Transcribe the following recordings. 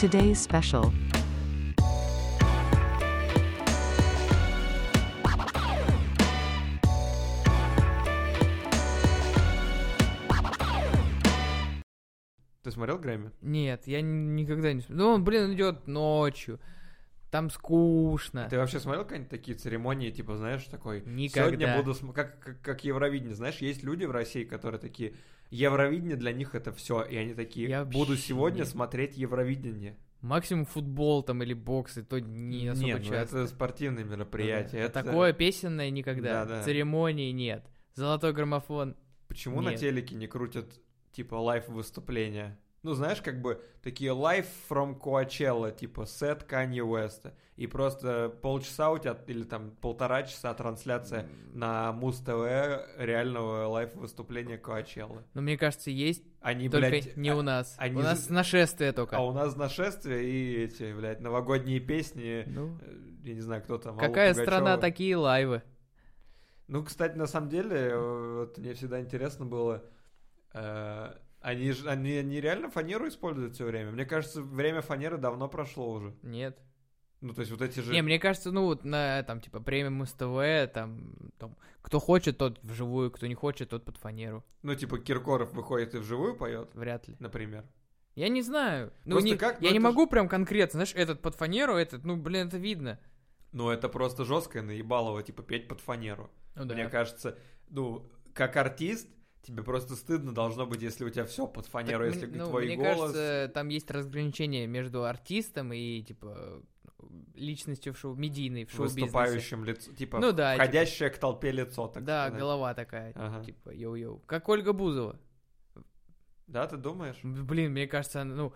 today's special. Ты смотрел Грэмми? Нет, я никогда не... см- Ну, он, блин, идет ночью. Там скучно. Ты вообще смотрел какие-нибудь такие церемонии, типа, знаешь, такой... Никогда. Сегодня буду... см- Как, как, как Евровидение, знаешь, есть люди в России, которые такие... Евровидение для них это все, и они такие, Я буду сегодня не- смотреть Евровидение. Максимум футбол там или бокс, и то не особо Нет, ну часто. это спортивные мероприятия. Да. это- Такое песенное никогда. Да-да. Церемонии нет. Золотой граммофон. Почему на Нет. телеке не крутят, типа, live выступления? Ну, знаешь, как бы такие live from Coachella, типа сет Kanye West. И просто полчаса у тебя, или там полтора часа трансляция на Муз ТВ реального live выступления Coachella. Но мне кажется, есть, Они, только блядь, не а- у нас. они у нас нашествие только. А у нас нашествие и эти, блядь, новогодние песни. Ну, э, Я не знаю, кто там. Какая страна, такие лайвы. Ну, кстати, на самом деле, э, вот мне всегда интересно было, э, они, они, они реально фанеру используют все время? Мне кажется, время фанеры давно прошло уже. Нет. Ну, то есть вот эти же... Не, мне кажется, ну вот на там типа премиум СТВ, там, там кто хочет, тот вживую, кто не хочет, тот под фанеру. Ну, типа Киркоров выходит и вживую поет, Вряд ли. например. Я не знаю. Ну, Просто не- как- ну, я не это ж- могу прям конкретно, знаешь, этот под фанеру, этот, ну, блин, это видно. Ну, это просто жесткое наебалово, типа, петь под фанеру. Ну да. Мне кажется, ну, как артист, тебе просто стыдно должно быть, если у тебя все под Так фанеру, если мне- ну, твой мне голос... кажется, там есть разграничение между артистом и, типа, личностью в шоу, медийной в шоу-бизнесе. выступающим лицо, типа, Ну да, входящее к толпе лицо, так Да, сказать. голова такая, Ага. типа, йоу-йоу. Как Ольга Бузова. Да, ты думаешь? Блин, мне кажется, она, ну,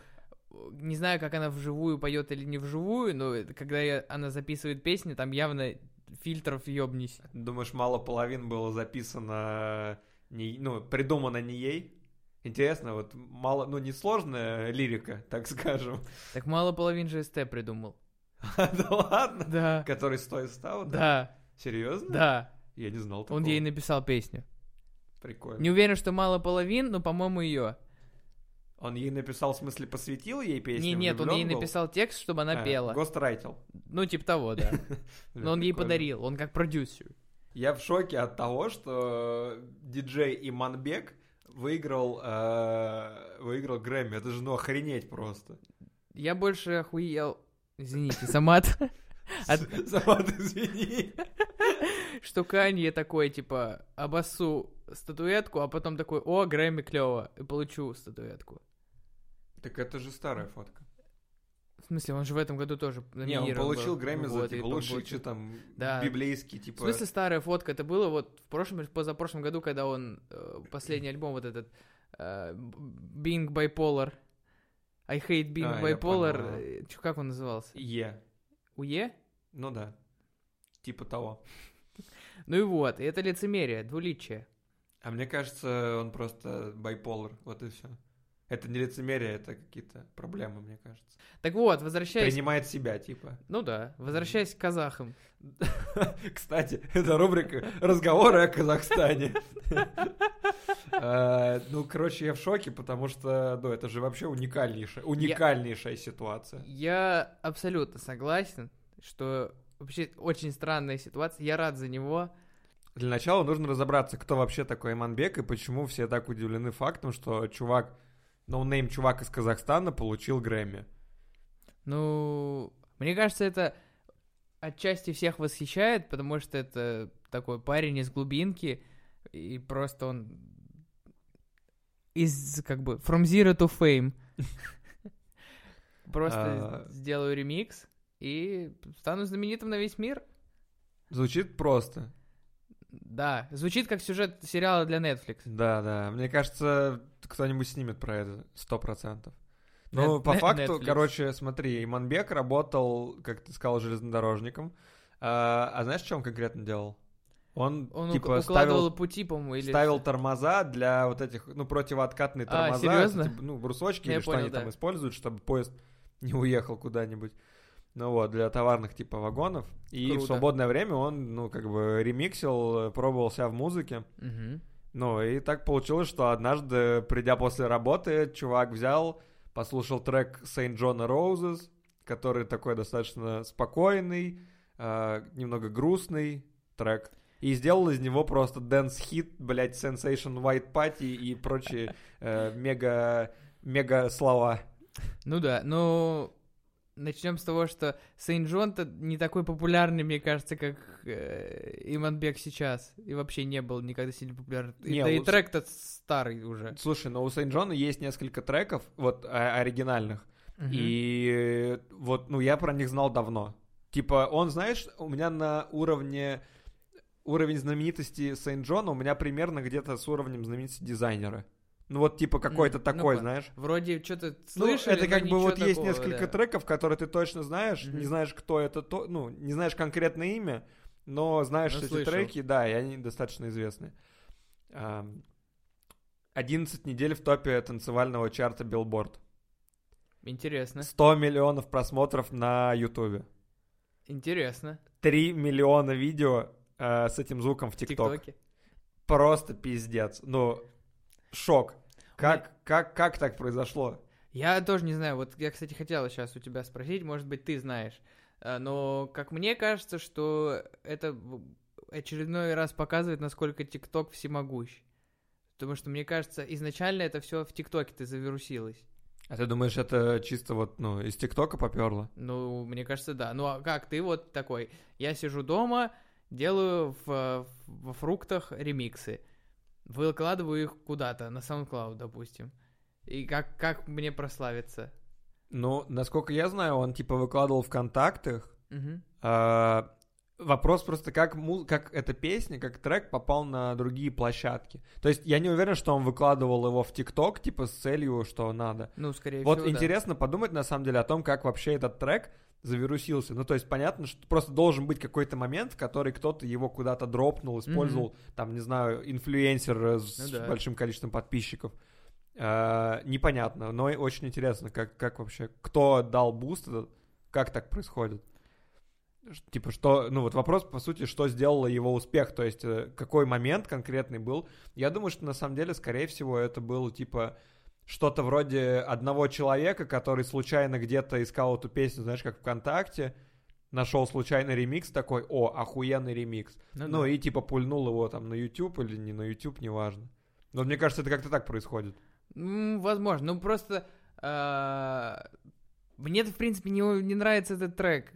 не знаю, как она вживую поет или не вживую, но когда я- она записывает песни, там явно фильтров ёбнись. Думаешь, мало половин было записано, не, ну, придумано не ей? Интересно, вот мало, ну, несложная лирика, так скажем. Так мало половин же СТ придумал. Да ладно? Да. Который стоит стал? Да, Серьезно? да. Я не знал такого. Он ей написал песню. Прикольно. Не уверен, что мало половин, но, по-моему, ее. Он ей написал, в смысле, посвятил ей песню? Не, нет, он ей был? написал текст, чтобы она А, пела. Гострайтил. Ну, типа того, да. Но он ей подарил, он как продюсер. Я в шоке от того, что диджей Иманбек выиграл, э, выиграл Грэмми. Это же, ну, охренеть просто. Я больше охуел, извините, Самат, Самат, извини. что Канье такой, типа, обоссу статуэтку, а потом такой, о, Грэмми клево, и получу статуэтку. Так это же старая фотка. В смысле, он же в этом году тоже Не, он получил. Грэмми за типа, по- лучший, вот. что там, Да. библейский, В типа... смысле, старая фотка, это было вот в прошлом или позапрошлом году, когда он, э, последний альбом вот этот, э, Being Bipolar, I Hate Being А, Bipolar, чё, как он назывался? Е. УЕ? Ну да. Типа того. Ну и вот, и это лицемерие, двуличие. А мне кажется, он просто байполар, вот и все. Это не лицемерие, это какие-то проблемы, мне кажется. Так вот, возвращаясь... Принимает себя, типа. Ну да, возвращаясь к казахам. Кстати, это рубрика «Разговоры о Казахстане». Э, Ну, короче, я в шоке, потому что, ну, это же вообще уникальнейшая, уникальнейшая ситуация. Я абсолютно согласен, что вообще очень странная ситуация. Я рад за него. Для начала нужно разобраться, кто вообще такой Иманбек и почему все так удивлены фактом, что чувак, ноунейм чувак из Казахстана получил Грэмми. Ну, мне кажется, это отчасти всех восхищает, потому что это такой парень из глубинки, и просто он из, как бы, from zero to fame. Просто А. сделаю ремикс и стану знаменитым на весь мир. Звучит просто. Да, звучит как сюжет сериала для Netflix. Да, да. Мне кажется, кто-нибудь снимет про это сто процентов. Ну, по факту, Netflix. короче, смотри, Иманбек работал, как ты сказал, железнодорожником. А, а знаешь, что он конкретно делал? Он, Он типа, ставил, пути, по-моему, или... ставил тормоза для вот этих, ну, противооткатные А, тормоза. серьезно? типа, ну, брусочки Я или что понял, они там да. используют, чтобы поезд не уехал куда-нибудь. Ну вот, для товарных типа вагонов. И Круто. в свободное время он, ну, как бы ремиксил, э, пробовал себя в музыке. Мгм. Ну, и так получилось, что однажды, придя после работы, чувак взял, послушал трек Saint John Roses, который такой достаточно спокойный, э, немного грустный трек. И сделал из него просто dance-хит, блядь, Sensation White Party и прочие э, мега, мега слова. Ну да, ну начнем с того, что Saint John-то не такой популярный, мне кажется, как э, Иманбек сейчас. И вообще не был никогда сильно популярный. Не, да и у- трек-то старый уже. Слушай, но у Сейнт Джона есть несколько треков, вот, оригинальных. Мгм. И вот, ну, я про них знал давно. Типа, он, знаешь, у меня на уровне... Уровень знаменитости Сейнт Джона у меня примерно где-то с уровнем знаменитости дизайнера. Ну вот типа какой-то М, такой, ну-ка. знаешь. Вроде что-то Ну, слышали, это как бы вот есть такого, несколько да. треков, которые ты точно знаешь, Мгм. не знаешь, кто это, то, ну, не знаешь конкретное имя, но знаешь Но эти слышал. треки, да, и они достаточно известны. Ам, 11 недель в топе танцевального чарта Billboard. Интересно, 100 миллионов просмотров на Ютубе. интересно. 3 миллиона видео э, с этим звуком в ТикТок. Просто пиздец. Ну, шок. Как, как, как так произошло? Я тоже не знаю, вот я, кстати, хотела сейчас у тебя спросить, может быть, ты знаешь. А, Но, как мне кажется, что это очередной раз показывает, насколько ТикТок всемогущ. Потому что, мне кажется, изначально это все в ТикТоке-то завирусилось. А ты думаешь, это чисто вот, ну, из ТикТока поперло? Ну, мне кажется, да. Ну, а как ты вот такой? Я сижу дома, делаю в, во фруктах ремиксы. Выкладываю их куда-то, на SoundCloud, допустим. И как, как мне прославиться? Ну, насколько я знаю, он типа выкладывал в контактах. А, вопрос просто, как, му- как эта песня, как трек попал на другие площадки. То есть я не уверен, что он выкладывал его в ТикТок, типа с целью, что надо. Ну, скорее Вот всего, да. интересно подумать на самом деле о том, как вообще этот трек завирусился. Ну, то есть понятно, что просто должен быть какой-то момент, в который кто-то его куда-то дропнул, использовал, там, не знаю, инфлюенсер э, с Ну да. большим количеством подписчиков. А, непонятно, но очень интересно, как, как вообще, кто дал буст, этот, как так происходит. Типа, что, ну вот вопрос, по сути, что сделало его успех, то есть э, какой момент конкретный был. Я думаю, что на самом деле, скорее всего, это было, типа, что-то вроде одного человека, который случайно где-то искал эту песню, знаешь, как ВКонтакте, нашел случайно ремикс такой, о, охуенный ремикс. Ну, Ну, да. и типа пульнул его там на YouTube или не на YouTube, неважно. Но мне кажется, это как-то так происходит. Возможно. Ну, просто... а, Мне, в принципе, не, не нравится этот трек.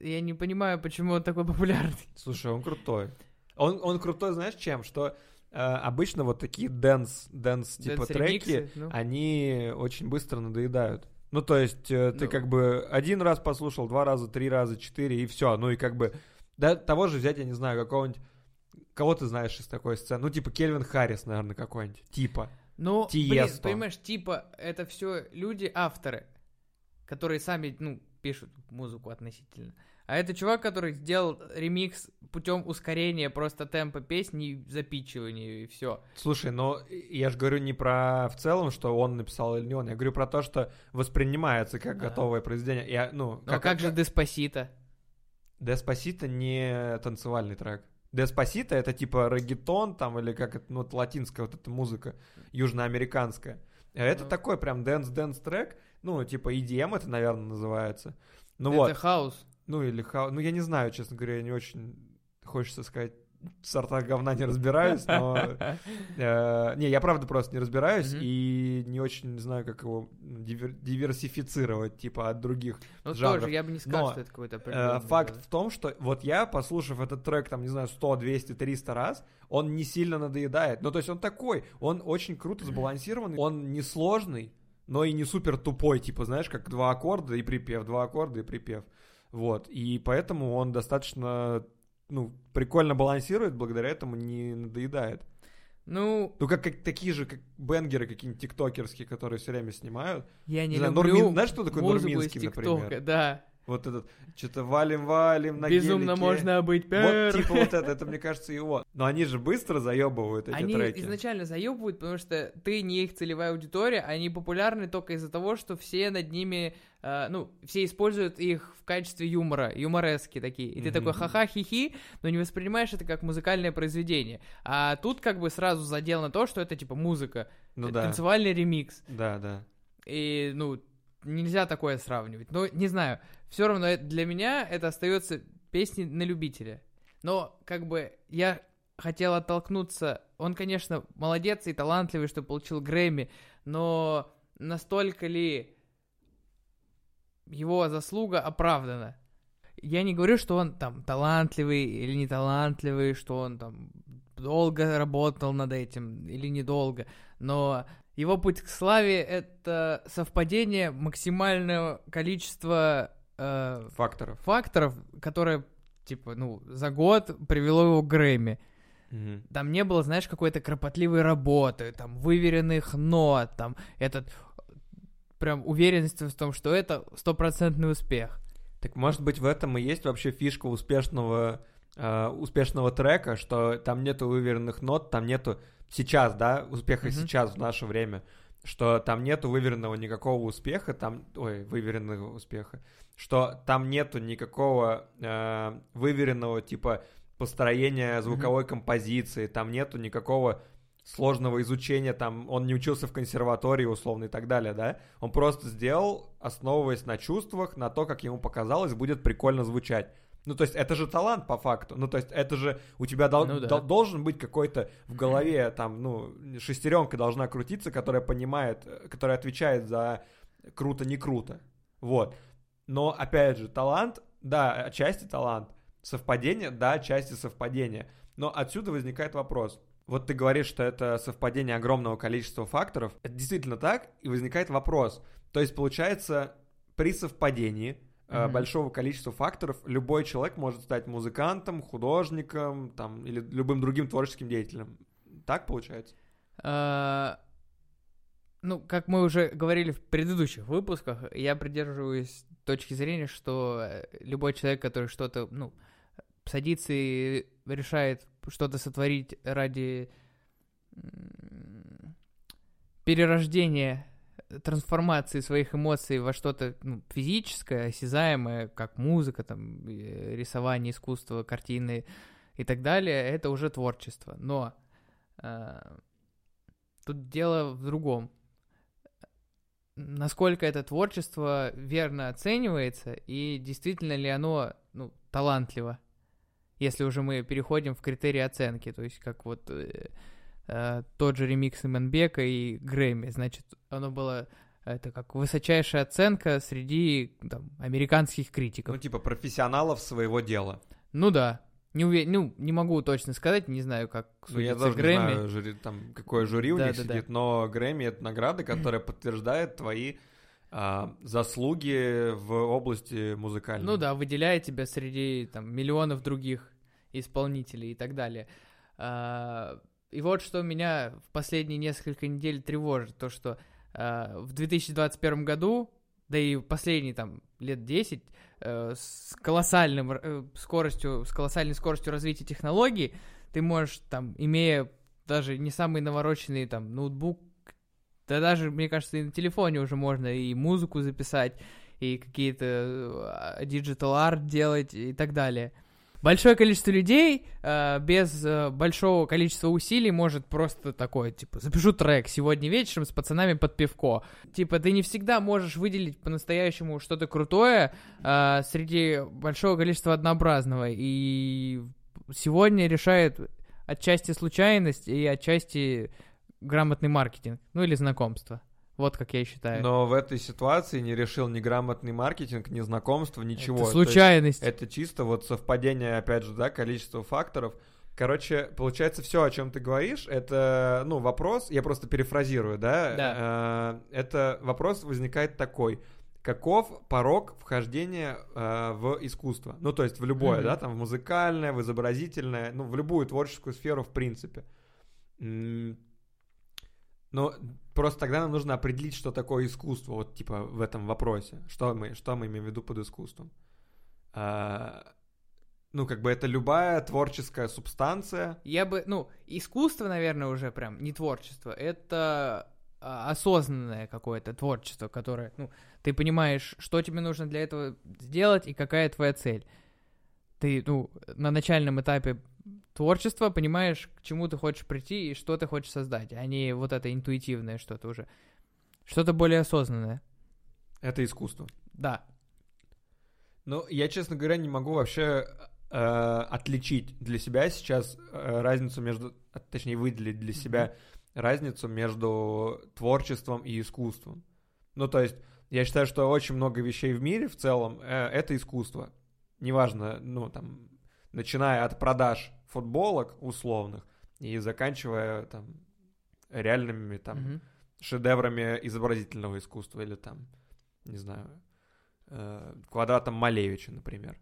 Я не понимаю, почему он такой популярный. Слушай, он крутой. Он, он крутой, знаешь, чем? Что обычно вот такие дэнс, dance типа треки, ну. они очень быстро надоедают. Ну, то есть, э, ты Ну. как бы один раз послушал, два раза, три раза, четыре, и все. Ну, и как бы, да, того же взять, я не знаю, какого-нибудь, кого ты знаешь из такой сцены? Ну, типа Кельвин Харрис, наверное, какой-нибудь. Типа. Ну, блин, понимаешь, типа, это все люди, авторы, которые сами, ну, пишут музыку относительно. А это чувак, который сделал ремикс путем ускорения просто темпа песни, запичивания и все. Слушай, но я же говорю не про в целом, что он написал или не он. Я говорю про то, что воспринимается как Да. готовое произведение. Я, ну, Ну а как же Деспасита? Despacito не танцевальный трек. Despacito это типа регетон там или как это, ну, это латинская вот эта музыка, южноамериканская. А это Ну. такой прям dance-dance трек, ну, типа EDM это, наверное, называется. Ну это вот, хаус. ну или хау... Ну, я не знаю, честно говоря, я не очень хочется сказать, в сортах говна не разбираюсь, но... э, Не, я правда просто не разбираюсь и не очень знаю, как его дивер- диверсифицировать, типа, от других Ну жанров. тоже, я бы не сказал, Но, что это какой-то Э, Факт в том, что вот я, послушав этот трек, там, не знаю, 100, 200, 300 раз, он не сильно надоедает. Ну, то есть он такой, он очень круто сбалансированный, он не сложный, но и не супер тупой, типа, знаешь, как два аккорда и припев, два аккорда и припев. Вот, и поэтому он достаточно, ну, прикольно балансирует, благодаря этому не надоедает. Ну, Ну, как, как такие же, как бенгеры какие-нибудь тиктокерские, которые все время снимают. я не Не знаю, люблю Нурмин- знаешь, что из Нурминский, например? да. Вот этот, что-то валим-валим на Безумно гелике. можно быть Вот пер. типа вот это, это мне кажется его. Но они же быстро заебывают эти Они треки. изначально заебывают, потому что ты не их целевая аудитория, они популярны только из-за того, что все над ними, э, ну, все используют их в качестве юмора, юморески такие. И ты Мгм. такой ха-ха, хи-хи, но не воспринимаешь это как музыкальное произведение. А тут как бы сразу задел на то, что это типа музыка, Ну это да, танцевальный ремикс. да, да. И, ну, нельзя такое сравнивать. Но, не знаю, все равно для меня это остается песни на любителя. Но, как бы, я хотел оттолкнуться. Он, конечно, молодец и талантливый, что получил Грэмми, но настолько ли его заслуга оправдана? Я не говорю, что он там талантливый или не талантливый, что он там долго работал над этим или недолго, но его путь к славе — это совпадение максимального количества э, Факторов. факторов, которые, типа, ну, за год привело его к Грэмми. Мгм. Там не было, знаешь, какой-то кропотливой работы, там, выверенных нот, там, этот, прям уверенности в том, что это стопроцентный успех. Так может быть в этом и есть вообще фишка успешного, э, успешного трека, что там нету выверенных нот, там нету сейчас, да, успеха Мгм. сейчас в наше время, что там нету выверенного никакого успеха, там, ой, выверенного успеха, что там нету никакого э, выверенного типа построения звуковой композиции, там нету никакого сложного изучения, там он не учился в консерватории условно и так далее, да, он просто сделал, основываясь на чувствах, на то, как ему показалось, будет прикольно звучать. Ну, то есть это же талант по факту. Ну, то есть это же у тебя дол- Ну да. дол- должен быть какой-то в голове, там, ну, шестеренка должна крутиться, которая понимает, э, которая отвечает за круто, не круто. Вот. Но, опять же, талант, да, отчасти талант. Совпадение, да, отчасти совпадение. Но отсюда возникает вопрос. Вот ты говоришь, что это совпадение огромного количества факторов. Это действительно так, и возникает вопрос. То есть, получается, при совпадении э, Мгм. большого количества факторов любой человек может стать музыкантом, художником там, или любым другим творческим деятелем. Так получается? А, Ну, как мы уже говорили в предыдущих выпусках, я придерживаюсь точки зрения, что э, любой человек, который что-то, ну, садится и решает что-то сотворить ради перерождения, э, трансформации своих эмоций во что-то ну, физическое, осязаемое, как музыка, там, э, рисование, искусство, картины и так далее, это уже творчество. Но а, тут дело в другом. Насколько это творчество верно оценивается и действительно ли оно ну, талантливо, если уже мы переходим в критерии оценки, то есть как вот э, э, тот же ремикс Именбека и Грэмми, значит, оно было это как высочайшая оценка среди там, американских критиков. Ну, типа профессионалов своего дела. Ну да, не уве- ну не могу точно сказать, не знаю, как Ну, я даже не Грэмми. знаю, жюри, там, какое жюри у Да, них да, да. сидит, но Грэмми — это награда, которая подтверждает твои а, заслуги в области музыкальной. Ну да, выделяет тебя среди там миллионов других исполнителей и так далее. А, И вот что меня в последние несколько недель тревожит, то что а, в 2021 году, да и последние там лет 10, э, с колоссальным э, скоростью, с колоссальной скоростью развития технологий, ты можешь там, имея даже не самый навороченный там ноутбук, да даже, мне кажется, и на телефоне уже можно и музыку записать, и какие-то э, digital арт делать и так далее. Большое количество людей э, без э, большого количества усилий может просто такое, типа, запишу трек сегодня вечером с пацанами под пивко. Типа, ты не всегда можешь выделить по-настоящему что-то крутое э, среди большого количества однообразного. И сегодня решает отчасти случайность и отчасти грамотный маркетинг, ну или знакомство. Вот как я считаю. Но в этой ситуации не решил ни грамотный маркетинг, ни знакомство, ничего. Это случайность. Это чисто вот совпадение, опять же, да, количества факторов. Короче, получается, все, о чем ты говоришь, это, ну, вопрос, я просто перефразирую, да? Да. Э, это вопрос возникает такой. Каков порог вхождения э, в искусство? Ну, то есть в любое, Мгм. да, там, в музыкальное, в изобразительное, ну, в любую творческую сферу, в принципе. Но просто тогда нам нужно определить, что такое искусство, вот, типа, в этом вопросе. Что мы, что мы имеем в виду под искусством? А, ну, как бы это любая творческая субстанция. Я бы, ну, искусство, наверное, уже прям не творчество, это а, осознанное какое-то творчество, которое, ну, ты понимаешь, что тебе нужно для этого сделать и какая твоя цель. Ты, ну, на начальном этапе творчества понимаешь, к чему ты хочешь прийти и что ты хочешь создать, а не вот это интуитивное что-то уже. Что-то более осознанное. Это искусство. Да. Ну, я, честно говоря, не могу вообще э, отличить для себя сейчас э, разницу между, а, точнее, выделить для себя разницу между творчеством и искусством. Ну, то есть, я считаю, что очень много вещей в мире в целом э, это искусство. Неважно, ну, там, начиная от продаж футболок условных и заканчивая там реальными там Мгм. шедеврами изобразительного искусства или там, не знаю, э, квадратом Малевича, например.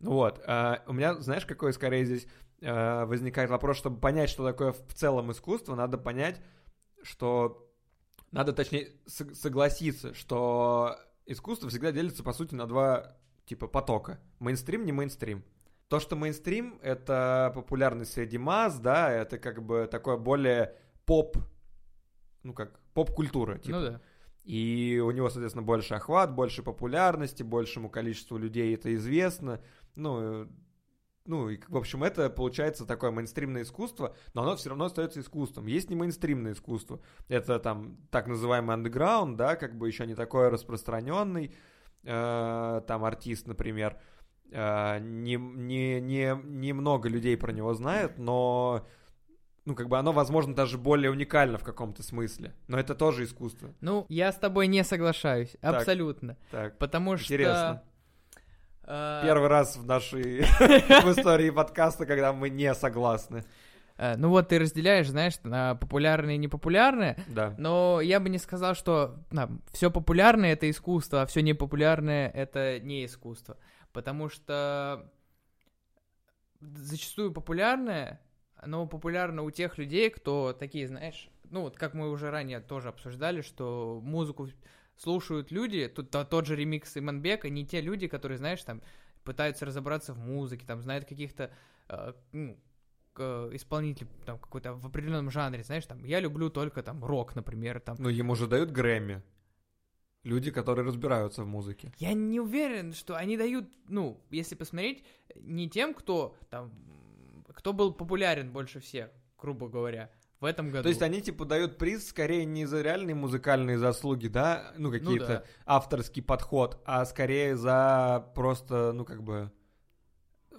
Ну вот, э, у меня, знаешь, какой скорее здесь э, возникает вопрос, чтобы понять, что такое в целом искусство, надо понять, что надо, точнее, сог- согласиться, что искусство всегда делится, по сути, на два типа потока. Мейнстрим, не мейнстрим. То, что мейнстрим — это популярность среди масс, да, это как бы такое более поп, ну как, поп-культура, типа. Ну да. И у него, соответственно, больше охват, больше популярности, большему количеству людей это известно. Ну, э, ну и, в общем, это получается такое мейнстримное искусство, но оно все равно остается искусством. Есть не мейнстримное искусство. Это там так называемый андеграунд, да, как бы еще не такой распространенный. э, там артист, например, э, не, не, не, много людей про него знает, но ну, как бы оно, возможно, даже более уникально в каком-то смысле. Но это тоже искусство. Ну, я с тобой не соглашаюсь. Так. Абсолютно. Так, Потому что... интересно. э, Первый раз в нашей в истории подкаста, когда мы не согласны. Э, ну вот ты разделяешь, знаешь, на популярное и непопулярное, Да. но я бы не сказал, что все популярное это искусство, а все непопулярное это не искусство. Потому что зачастую популярное, оно популярно у тех людей, кто такие, знаешь, ну вот как мы уже ранее тоже обсуждали, что музыку слушают люди, тут то- тот же ремикс Иманбека, не те люди, которые, знаешь, там пытаются разобраться в музыке, там знают каких-то э, ну, к- исполнителей там какой-то в определенном жанре, знаешь, там я люблю только там рок, например, там. Ну, ему же дают Грэмми. Люди, которые разбираются в музыке. Я не уверен, что они дают, ну, если посмотреть, не тем, кто там, кто был популярен больше всех, грубо говоря, в этом году. То есть они, типа, дают приз скорее не за реальные музыкальные заслуги, да, ну, какие-то да. авторский подход, а скорее за просто, ну, как бы,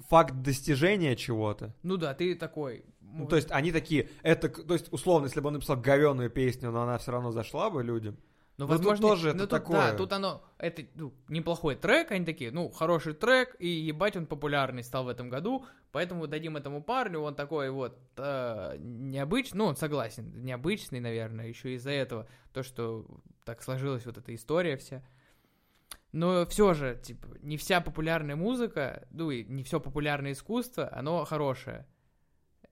факт достижения чего-то. Ну да, ты такой. Ну, то есть они такие, это, то есть, условно, если бы он написал говенную песню, но она все равно зашла бы людям. Ну, Ну, тут возможно, тоже это ну, тут, такое. Да, тут оно, это ну, неплохой трек, они такие, ну, хороший трек, и ебать он популярный стал в этом году, поэтому дадим этому парню, он такой вот э, необычный, ну, он согласен, необычный, наверное, еще из-за этого, то, что так сложилась вот эта история вся. Но все же, типа, не вся популярная музыка, ну и не все популярное искусство, оно хорошее.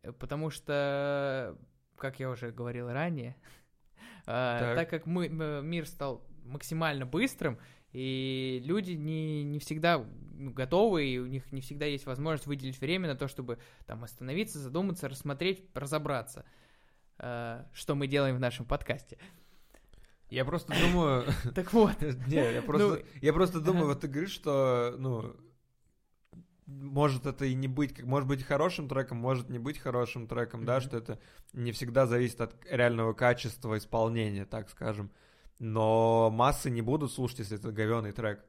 Э, Потому что, как я уже говорил ранее, а, Так. так как мы, м- мир стал максимально быстрым, и люди не, не всегда ну, готовы, и у них не всегда есть возможность выделить время на то, чтобы там остановиться, задуматься, рассмотреть, разобраться, а, что мы делаем в нашем подкасте. Я просто думаю... Так вот, Не, я просто, Ну, я просто думаю, вот ты говоришь, что, ну, может это и не быть, может быть хорошим треком, может не быть хорошим треком, да, что это не всегда зависит от реального качества исполнения, так скажем. Но массы не будут слушать, если это говёный трек.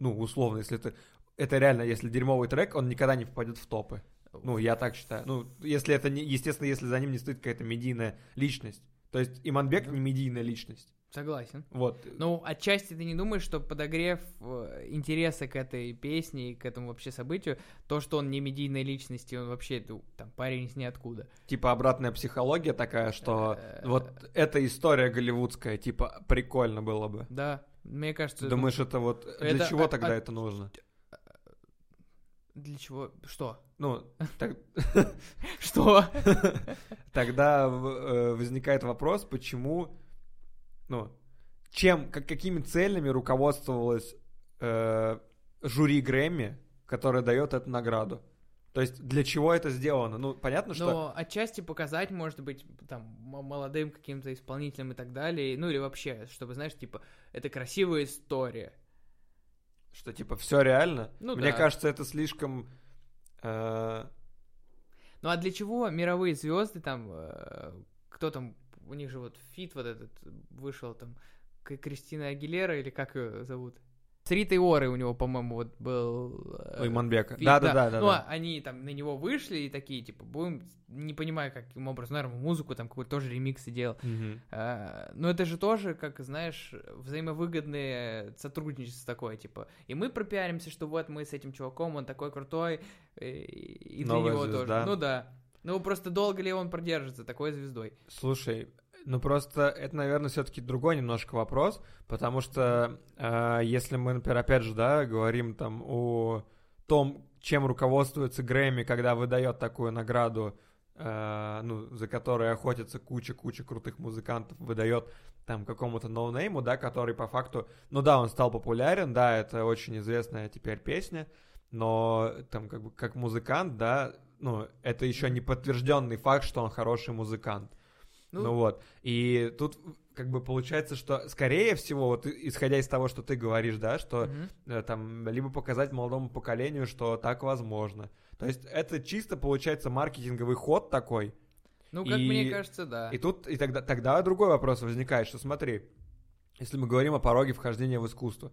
Ну, условно, если это... Это реально, если дерьмовый трек, он никогда не попадет в топы. Ну, я так считаю. Ну, если это не... Естественно, если за ним не стоит какая-то медийная личность. То есть Иманбек Мгм. не медийная личность. Согласен. Вот. Ну, отчасти ты не думаешь, что подогрев э, интереса к этой песне и к этому вообще событию, то, что он не медийной личности, он вообще, ну, там, парень из ниоткуда. Типа обратная психология такая, что Э, вот эта история голливудская, типа, прикольно было бы. Да, мне кажется... Думаешь, это вот... Для чего тогда это нужно? Для чего? Что? Ну, так- Что? тогда э, возникает вопрос, почему... Ну, чем, как, какими целями руководствовалось э, жюри Грэмми, которое дает эту награду? То есть для чего это сделано? Ну, понятно, что... Но отчасти показать, может быть, там, молодым каким-то исполнителям и так далее, ну или вообще, чтобы, знаешь, типа, это красивая история. Что, типа, все реально? Ну Мне да. кажется, это слишком... э, Ну а для чего мировые звезды там, э, кто там, у них же вот фит вот этот вышел там, Кристина Агилера или как ее зовут? С Ритой Орой у него, по-моему, вот был... э, Ой, Иманбека. фит, Да, да, да, да. Ну, да. а они там на него вышли и такие, типа, будем, не понимаю, каким образом, наверное, музыку там какой-то тоже ремиксы делал. Мгм. А, Но это же тоже, как знаешь, взаимовыгодное сотрудничество такое, типа. И мы пропиаримся, что вот мы с этим чуваком, он такой крутой, и, и для него звезда. тоже. Ну да. Ну просто долго ли он продержится такой звездой? Слушай, ну просто это, наверное, все-таки другой немножко вопрос, потому что э, если мы, например, опять же, да, говорим там о том, чем руководствуется Грэмми, когда выдает такую награду, э, ну, за которой охотится куча-куча крутых музыкантов, выдает там какому-то ноунейму, да, который по факту, ну да, он стал популярен, да, это очень известная теперь песня, но там как бы как музыкант, да, ну, это еще не подтвержденный факт, что он хороший музыкант. Ну, Ну, вот. И тут как бы получается, что скорее всего, вот исходя из того, что ты говоришь, да, что э, там либо показать молодому поколению, что так возможно. То есть это чисто получается маркетинговый ход такой. Ну, как и- мне кажется, да. И тут и тогда, тогда другой вопрос возникает, что смотри, если мы говорим о пороге вхождения в искусство,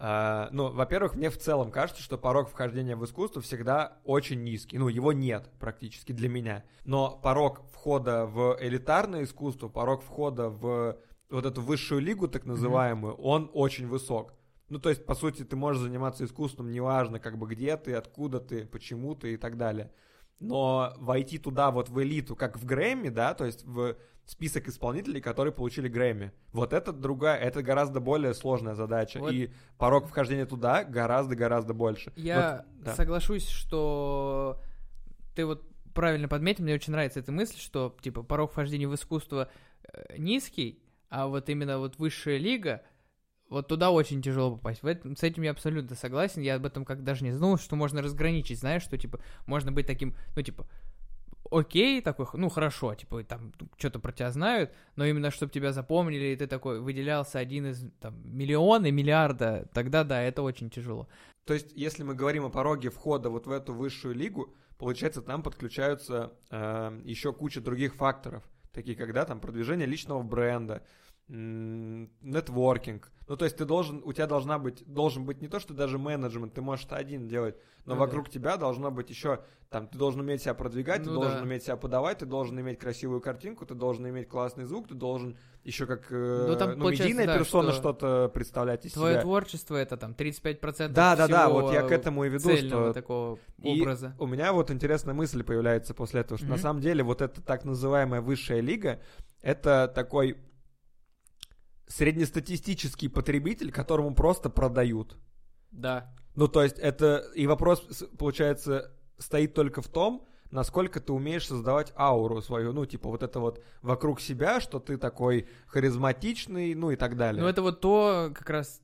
ну, во-первых, мне в целом кажется, что порог вхождения в искусство всегда очень низкий. Ну, его нет практически для меня. Но порог входа в элитарное искусство, порог входа в вот эту высшую лигу, так называемую, он очень высок. Ну, то есть, по сути, ты можешь заниматься искусством, неважно, как бы где ты, откуда ты, почему ты и так далее. Но войти туда, вот в элиту, как в Грэмми, да, то есть в список исполнителей, которые получили Грэмми. Вот это другая, это гораздо более сложная задача. Вот. И порог вхождения туда гораздо-гораздо больше. Я Вот, да. соглашусь, что ты вот правильно подметил, мне очень нравится эта мысль, что типа порог вхождения в искусство э, низкий, а вот именно вот высшая лига, вот туда очень тяжело попасть. В этом, с этим я абсолютно согласен. Я об этом как даже не знал, что можно разграничить, знаешь, что типа можно быть таким, ну типа окей, такой, ну хорошо, типа там что-то про тебя знают, но именно чтобы тебя запомнили, и ты такой выделялся один из там миллиона, миллиарда, тогда да, это очень тяжело. То есть, если мы говорим о пороге входа вот в эту высшую лигу, получается, там подключаются э, еще куча других факторов, такие как, да, там, продвижение личного бренда, нетворкинг. Ну, то есть ты должен, у тебя должна быть, должен быть не то, что даже менеджмент, ты можешь это один делать, но Ну вокруг тебя должно быть еще, там, ты должен уметь себя продвигать, ты Ну должен да. уметь себя подавать, ты должен иметь красивую картинку, ты должен иметь классный звук, ты должен еще как э, Ну, там ну, медийная да, персона что что-то представлять из Твое себя. творчество это там 35% Да, да, да, вот я к этому и веду, что такого И образа. у меня вот интересная мысль появляется после этого, что на Мгм. самом деле вот эта так называемая высшая лига, это такой среднестатистический потребитель, которому просто продают. Да. Ну, то есть это... И вопрос, получается, стоит только в том, насколько ты умеешь создавать ауру свою, ну, типа вот это вот вокруг себя, что ты такой харизматичный, ну и так далее. Ну это вот то, как раз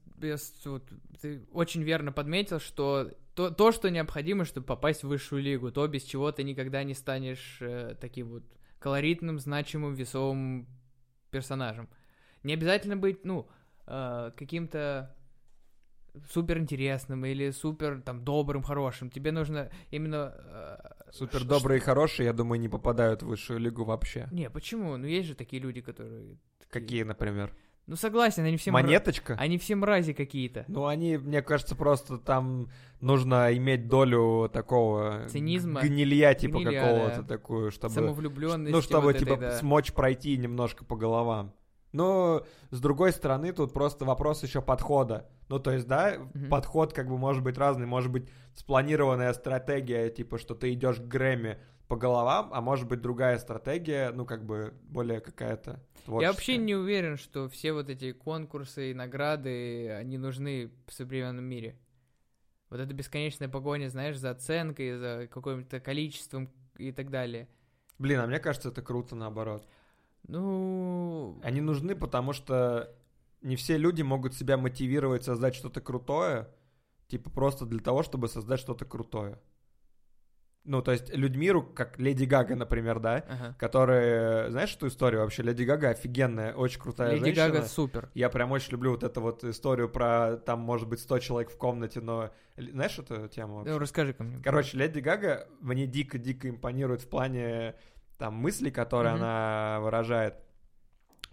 вот ты очень верно подметил, что то, то, что необходимо, чтобы попасть в высшую лигу, то, без чего ты никогда не станешь э, таким вот колоритным, значимым, весовым персонажем. Не обязательно быть, ну, э, каким-то супер интересным или супер там добрым, хорошим. Тебе нужно именно э, Супер добрые и хорошие, я думаю, не попадают в высшую лигу вообще. Не, почему? Ну есть же такие люди, которые. такие- Какие, например? Ну согласен, они все мра- Монеточка? Они все мрази какие-то. Ну, они, мне кажется, просто там нужно иметь долю такого... Цинизма. Гнилья, типа, какого-то да. такую, чтобы... Самовлюбленность. Ну, чтобы, вот типа, этой, да. смочь пройти немножко по головам. Но, с другой стороны, тут просто вопрос еще подхода. Ну, то есть, да, Мгм. подход как бы может быть разный. Может быть, спланированная стратегия, типа, что ты идешь к Грэмми по головам, а может быть другая стратегия, ну, как бы, более какая-то Я вообще творческая. не уверен, что все вот эти конкурсы и награды, они нужны в современном мире. Вот эта бесконечная погоня, знаешь, за оценкой, за каким-то количеством и так далее. Блин, а мне кажется, это круто наоборот. Ну, Они нужны, потому что не все люди могут себя мотивировать создать что-то крутое, типа просто для того, чтобы создать что-то крутое. Ну, то есть Людмиру, как Леди Гага, например, да, ага. которая, знаешь эту историю вообще? Леди Гага офигенная, очень крутая Леди женщина. Гага супер. Я прям очень люблю вот эту вот историю про, там, может быть, 100 человек в комнате, но... Знаешь эту тему вообще? Ну, расскажи ко мне. Короче, Леди Гага мне дико-дико импонирует в плане там мыслей, которые Мгм. она выражает.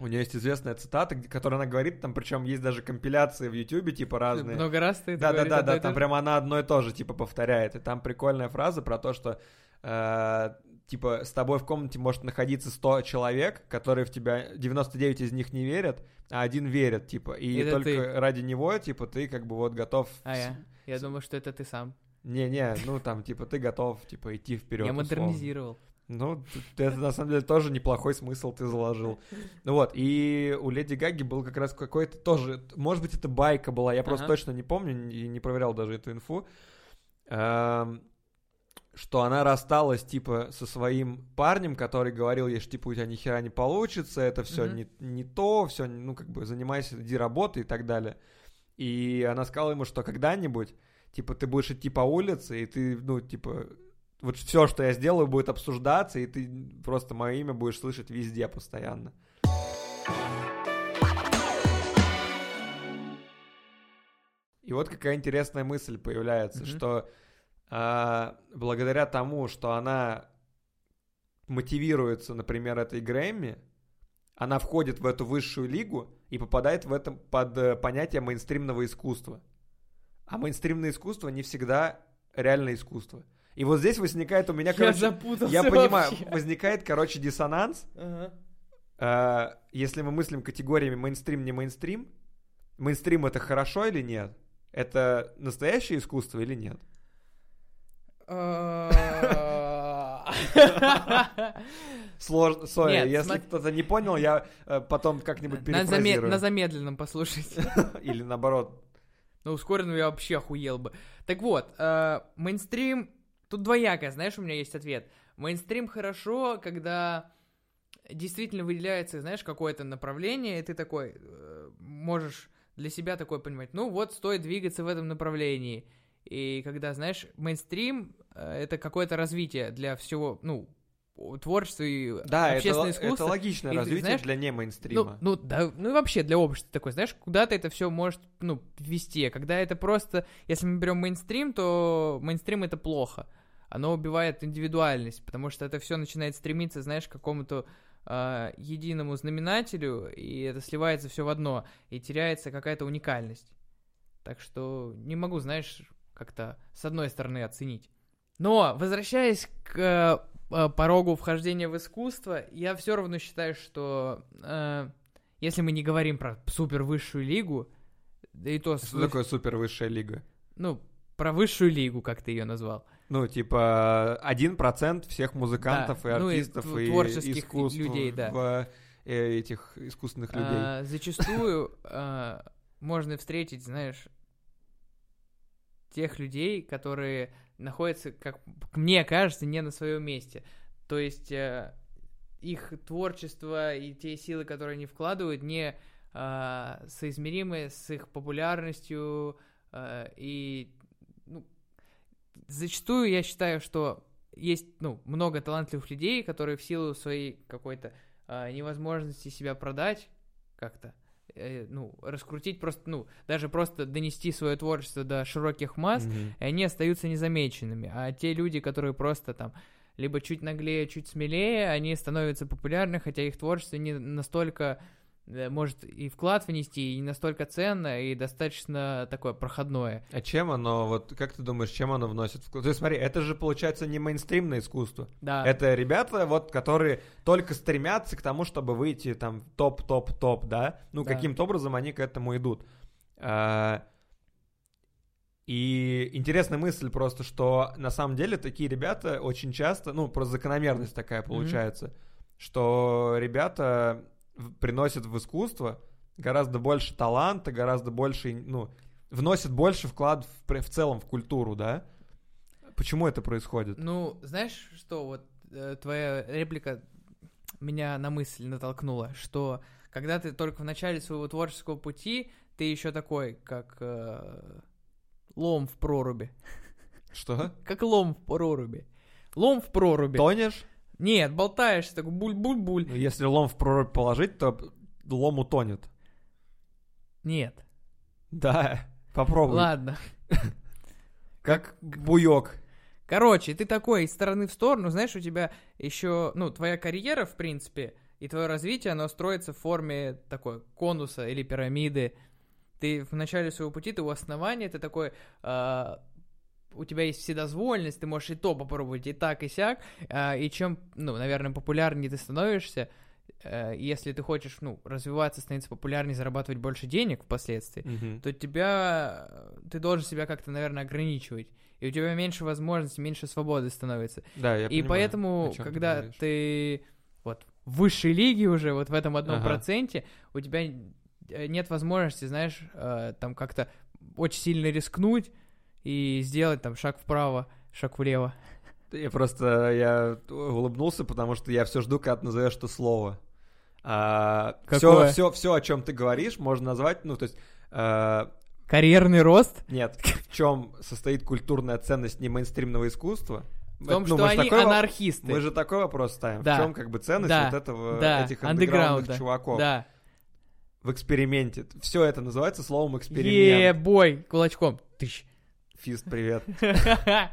У нее есть известная цитата, которая она говорит, там причем есть даже компиляции в Ютубе, типа разные. Много раз ты это Да, да, да, да, там же? прям она одно и то же, типа, повторяет. И там прикольная фраза про то, что, э, типа, с тобой в комнате может находиться 100 человек, которые в тебя, 99 из них не верят, а один верит, типа. И Это только ты. ради него, типа, ты как бы вот готов... А я? Я думал, что это ты сам. Не-не, ну там, типа, ты готов, типа, идти вперед. Я модернизировал. Ну, это на самом деле тоже неплохой смысл ты заложил. Ну вот, и у Леди Гаги был как раз какой-то тоже, может быть, это байка была, я просто Ага. точно не помню и не проверял даже эту инфу, эм, что она рассталась, типа, со своим парнем, который говорил ей, что, типа, у тебя ни хера не получится, это все не, не то, все, ну, как бы, занимайся, иди работай и так далее. И она сказала ему, что когда-нибудь, типа, ты будешь идти по улице, и ты, ну, типа, вот все, что я сделаю, будет обсуждаться, и ты просто мое имя будешь слышать везде постоянно. И вот какая интересная мысль появляется, Мгм. что а, благодаря тому, что она мотивируется, например, этой Грэмми, она входит в эту высшую лигу и попадает в этом под э, понятие мейнстримного искусства. А мейнстримное искусство не всегда реальное искусство. И вот здесь возникает у меня, Я короче, запутался я понимаю, вообще. возникает, короче, диссонанс. Ага. Э, если мы мыслим категориями мейнстрим, не мейнстрим, мейнстрим это хорошо или нет? Это настоящее искусство или нет? А. Сложно, сори, если кто-то не понял, я э, потом как-нибудь перефразирую. на замедленном послушайте. Или наоборот. На ускоренном я вообще охуел бы. Так вот, э, мейнстрим... Тут двоякое, знаешь, у меня есть ответ. Мейнстрим хорошо, когда действительно выделяется, знаешь, какое-то направление, и ты такой э, можешь для себя такой понимать, ну вот, стоит двигаться в этом направлении. И когда, знаешь, мейнстрим э, это какое-то развитие для всего, ну, творчества и Да, это, общественное ло- искусство. это логичное И развитие знаешь, для не Ну, мейнстрима. ну, да, ну и вообще для общества такой, знаешь, куда-то это все может, ну, вести. А когда это просто, если мы берем мейнстрим, то мейнстрим это плохо. Оно убивает индивидуальность, потому что это все начинает стремиться, знаешь, к какому-то а, единому знаменателю, и это сливается все в одно, и теряется какая-то уникальность. Так что не могу, знаешь, как-то с одной стороны оценить. Но, возвращаясь к э, э, порогу вхождения в искусство, я все равно считаю, что э, если мы не говорим про супер высшую лигу, да и то, Что выш- такое супер высшая лига? ну, про высшую лигу, как ты ее назвал. Ну, типа, один процент всех музыкантов Да, и ну и артистов и, творческих искусств людей, да. в, э, этих искусственных людей. А, зачастую а, можно встретить, знаешь, тех людей, которые находятся, как мне кажется, не на своем месте. То есть э, их творчество и те силы, которые они вкладывают, не а, соизмеримы с их популярностью а, и ну, зачастую я считаю, что есть ну, много талантливых людей, которые в силу своей какой-то а, невозможности себя продать как-то, э, ну, раскрутить просто, ну, даже просто донести свое творчество до широких масс, Мгм. и они остаются незамеченными. А те люди, которые просто там либо чуть наглее, чуть смелее, они становятся популярны, хотя их творчество не настолько может и вклад внести, и не настолько ценно, и достаточно такое проходное. А чем оно, вот как ты думаешь, чем оно вносит вклад? То есть смотри, это же получается не мейнстримное искусство. Да. Это ребята, вот, которые только стремятся к тому, чтобы выйти там топ-топ-топ, да? Ну, Да. каким-то образом они к этому идут. А, И интересная мысль просто, что на самом деле такие ребята очень часто, ну, просто закономерность такая получается, что ребята приносят в искусство гораздо больше таланта, гораздо больше, ну, вносят больше вклад в, в целом в культуру, да? Почему это происходит? Ну, знаешь, что вот э, твоя реплика меня на мысль натолкнула, что когда ты только в начале своего творческого пути, ты еще такой, как э, лом в проруби. Что? Как лом в проруби. Лом в проруби. Тонешь? Нет, болтаешься, так буль-буль-буль. Ну, Если лом в прорубь положить, то лом утонет. Нет. Да, попробуй. Ладно. Как буёк. Короче, ты такой из стороны в сторону, знаешь, у тебя еще, ну, твоя карьера, в принципе, И твое развитие, оно строится в форме такой конуса или пирамиды. Ты в начале своего пути, ты у основания, ты такой... а, у тебя есть вседозволенность, ты можешь и то попробовать, и так, и сяк. а, и чем, ну, наверное, популярнее ты становишься, э, если ты хочешь, ну, развиваться, становиться популярнее, зарабатывать больше денег впоследствии, Мгм. то тебя, э, ты должен себя как-то, наверное, ограничивать. И у тебя меньше возможностей, меньше свободы становится. Да, я и понимаю, поэтому, ты когда говоришь. ты вот в высшей лиге уже, вот в этом одном Ага. проценте, у тебя э, нет возможности, знаешь, э, там как-то очень сильно рискнуть и сделать там шаг вправо, шаг влево. Я просто я улыбнулся, потому что я все жду, когда ты назовешь это слово. все, Какое? все, все, о чем ты говоришь, можно назвать, ну, то есть, э, Карьерный рост нет, в чем состоит культурная ценность не мейнстримного искусства? в том, Ну, что они такой анархисты. Мы же такой вопрос ставим. Да. В чем как бы ценность Да. вот этого, да, этих андеграундных чуваков Да. в эксперименте? Все это называется словом эксперимент. Е-бой, кулачком. Тыщ. Фист, привет.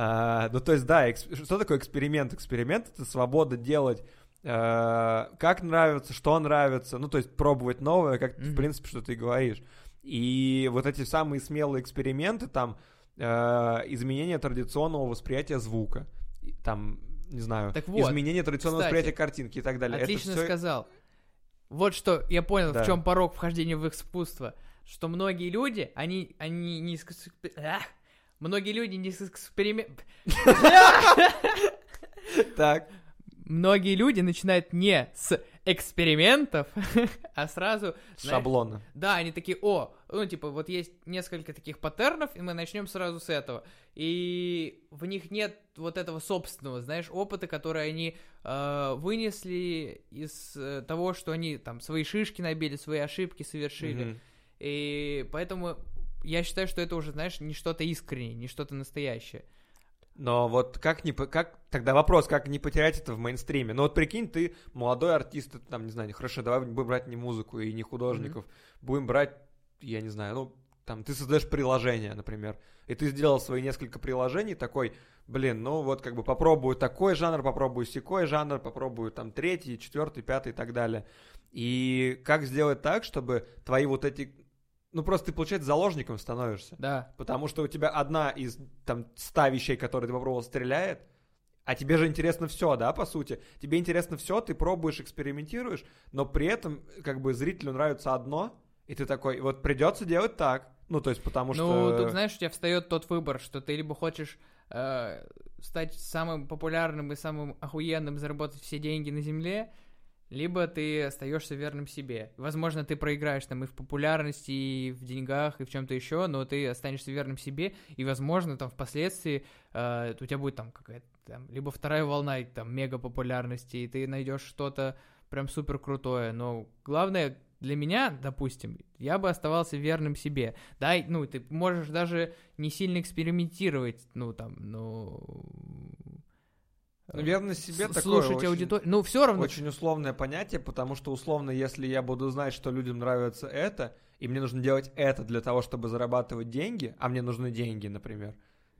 А, ну, то есть, да, экс- что такое эксперимент? Эксперимент — это свобода делать э, как нравится, что нравится, ну, то есть пробовать новое, как, в Мгм. принципе, что ты говоришь. И вот эти самые смелые эксперименты, там, э, изменение традиционного восприятия звука, там, не знаю, Так вот, изменение традиционного кстати, восприятия картинки и так далее. Отлично это всё- сказал. Вот что я понял, Да. в чем порог вхождения в искусство. Что многие люди, они, они не... Ах! Многие люди не с эксперимент... Так, Многие люди начинают не с экспериментов, а сразу... шаблона. Да, они такие, о, ну, типа, вот есть несколько таких паттернов, и мы начнем сразу с этого. И в них нет вот этого собственного, знаешь, опыта, который они э, вынесли из э, того, что они там свои шишки набили, свои ошибки совершили. Мгм. И поэтому я считаю, что это уже, знаешь, не что-то искреннее, не что-то настоящее. Но вот как не... Как, тогда вопрос, как не потерять это в мейнстриме? Ну вот прикинь, ты молодой артист, ты там, не знаю, хорошо, давай будем брать не музыку и не художников, будем брать, я не знаю, ну, там, ты создаешь приложение, например, и ты сделал свои несколько приложений, такой, блин, ну вот как бы попробую такой жанр, попробую секой жанр, попробую там третий, четвертый, пятый и так далее. И как сделать так, чтобы твои вот эти... Ну просто ты, получается, заложником становишься. Да. Потому что у тебя одна из там ста вещей, которые ты попробовал, стреляет, а тебе же интересно все, да, по сути. Тебе интересно все, ты пробуешь, экспериментируешь, но при этом как бы зрителю нравится одно, и ты такой, вот придется делать так. Ну, то есть потому ну, что... тут, знаешь, у тебя встает тот выбор, что ты либо хочешь э, стать самым популярным и самым охуенным, заработать все деньги на земле, либо ты остаешься верным себе. Возможно, ты проиграешь там и в популярности, и в деньгах, и в чем-то еще, но ты останешься верным себе, и, возможно, там впоследствии э, у тебя будет там какая-то там, либо вторая волна там мега популярности, и ты найдешь что-то прям супер крутое. Но главное для меня, допустим, я бы оставался верным себе. Да, ну, ты можешь даже не сильно экспериментировать, ну, там, ну... Верность себе такое слушать очень- аудиторию. Ну, все равно. Очень условное понятие, потому что условно, если я буду знать, что людям нравится это, и мне нужно делать это для того, чтобы зарабатывать деньги, а мне нужны деньги, например.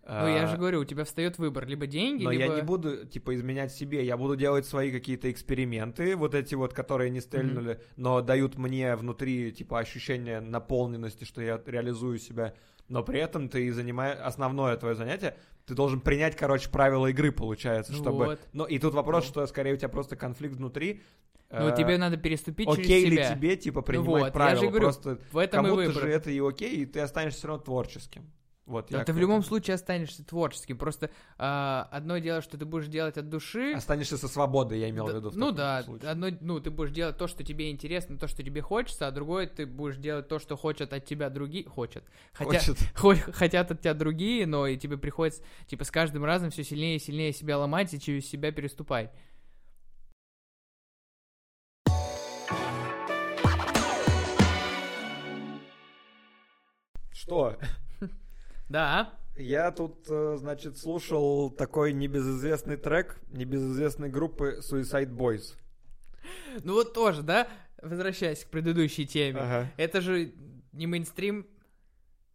Ну, я а, же говорю, у тебя встает выбор, либо деньги, Но либо... я не буду, типа, изменять себе. Я буду делать свои какие-то эксперименты, вот эти вот, которые не стрельнули, но дают мне внутри, типа, ощущение наполненности, что я реализую себя. Но при этом ты занимаешь... Основное твое занятие, ты должен принять, короче, правила игры, получается, Ну чтобы... вот. Ну, и тут вопрос, Ну. что, скорее, у тебя просто конфликт внутри. Ну, Э, тебе надо переступить Окей через ли себя. тебе, типа, принимать вот, я же правила? говорю, Просто В этом кому-то же это и окей, и ты останешься все равно творческим. Вот, я ты в любом случае останешься творческим. Просто а, одно дело, что ты будешь делать от души. Останешься со свободой, я имел Да, в виду. в ну да, случае. одно, ну ты будешь делать то, что тебе интересно, то, что тебе хочется, а другое ты будешь делать то, что хочет от тебя другие, хочет, хотя Хочет. хо- хотят от тебя другие, но и тебе приходится типа с каждым разом все сильнее и сильнее себя ломать и через себя переступать. Что? Да, Я тут, э, значит, слушал такой небезызвестный трек небезызвестной группы Suicide Boys. ну вот тоже, да, возвращаясь к предыдущей теме, Ага. это же не мейнстрим,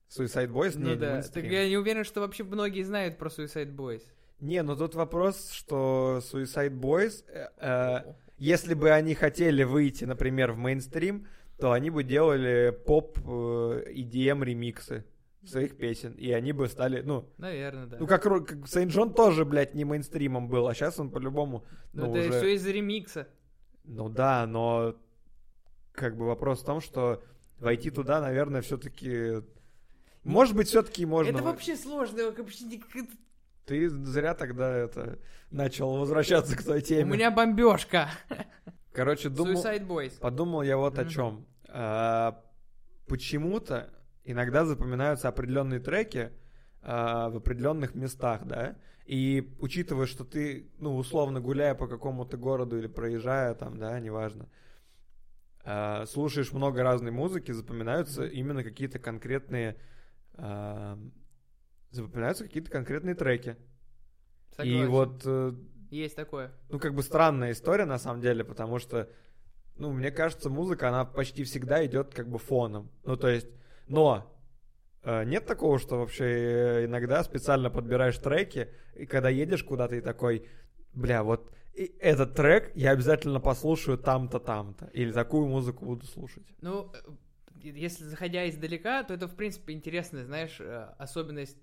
Suicide Boys? ну не, не да, мейнстрим. так я не уверен, что вообще многие знают про Suicide Boys. Не, ну тут вопрос, что Suicide Boys... э, э, если бы они хотели выйти, например, в мейнстрим, то они бы делали поп э, EDM ремиксы своих песен, и они бы стали, ну... Наверное, да. Ну, как, как Сейнт Джон тоже, блядь, не мейнстримом был, а сейчас он по-любому... Ну, ну это уже... все из-за ремикса. Ну да, но как бы вопрос в том, что войти туда, наверное, все-таки... Может быть, все-таки можно... Это вообще сложно. Вообще... Ты зря тогда это начал возвращаться к той теме. У меня бомбежка. Короче, думал... Suicide Boys. Подумал я вот о чем. А, почему-то иногда запоминаются определенные треки а, в определенных местах, да, и учитывая, что ты, ну, условно гуляя по какому-то городу или проезжая там, да, неважно, а, слушаешь много разной музыки, запоминаются именно какие-то конкретные, а, запоминаются какие-то конкретные треки. Согласен. И вот... э, Есть такое. Ну, как бы странная история, на самом деле, потому что, ну, мне кажется, музыка, она почти всегда идет как бы фоном. Ну, то есть, но э, нет такого, что вообще э, иногда специально подбираешь треки, и когда едешь куда-то и такой, бля, вот и этот трек я обязательно послушаю там-то, там-то. Или такую музыку буду слушать. Ну, э, если заходя издалека, то это, в принципе, интересная, знаешь, особенность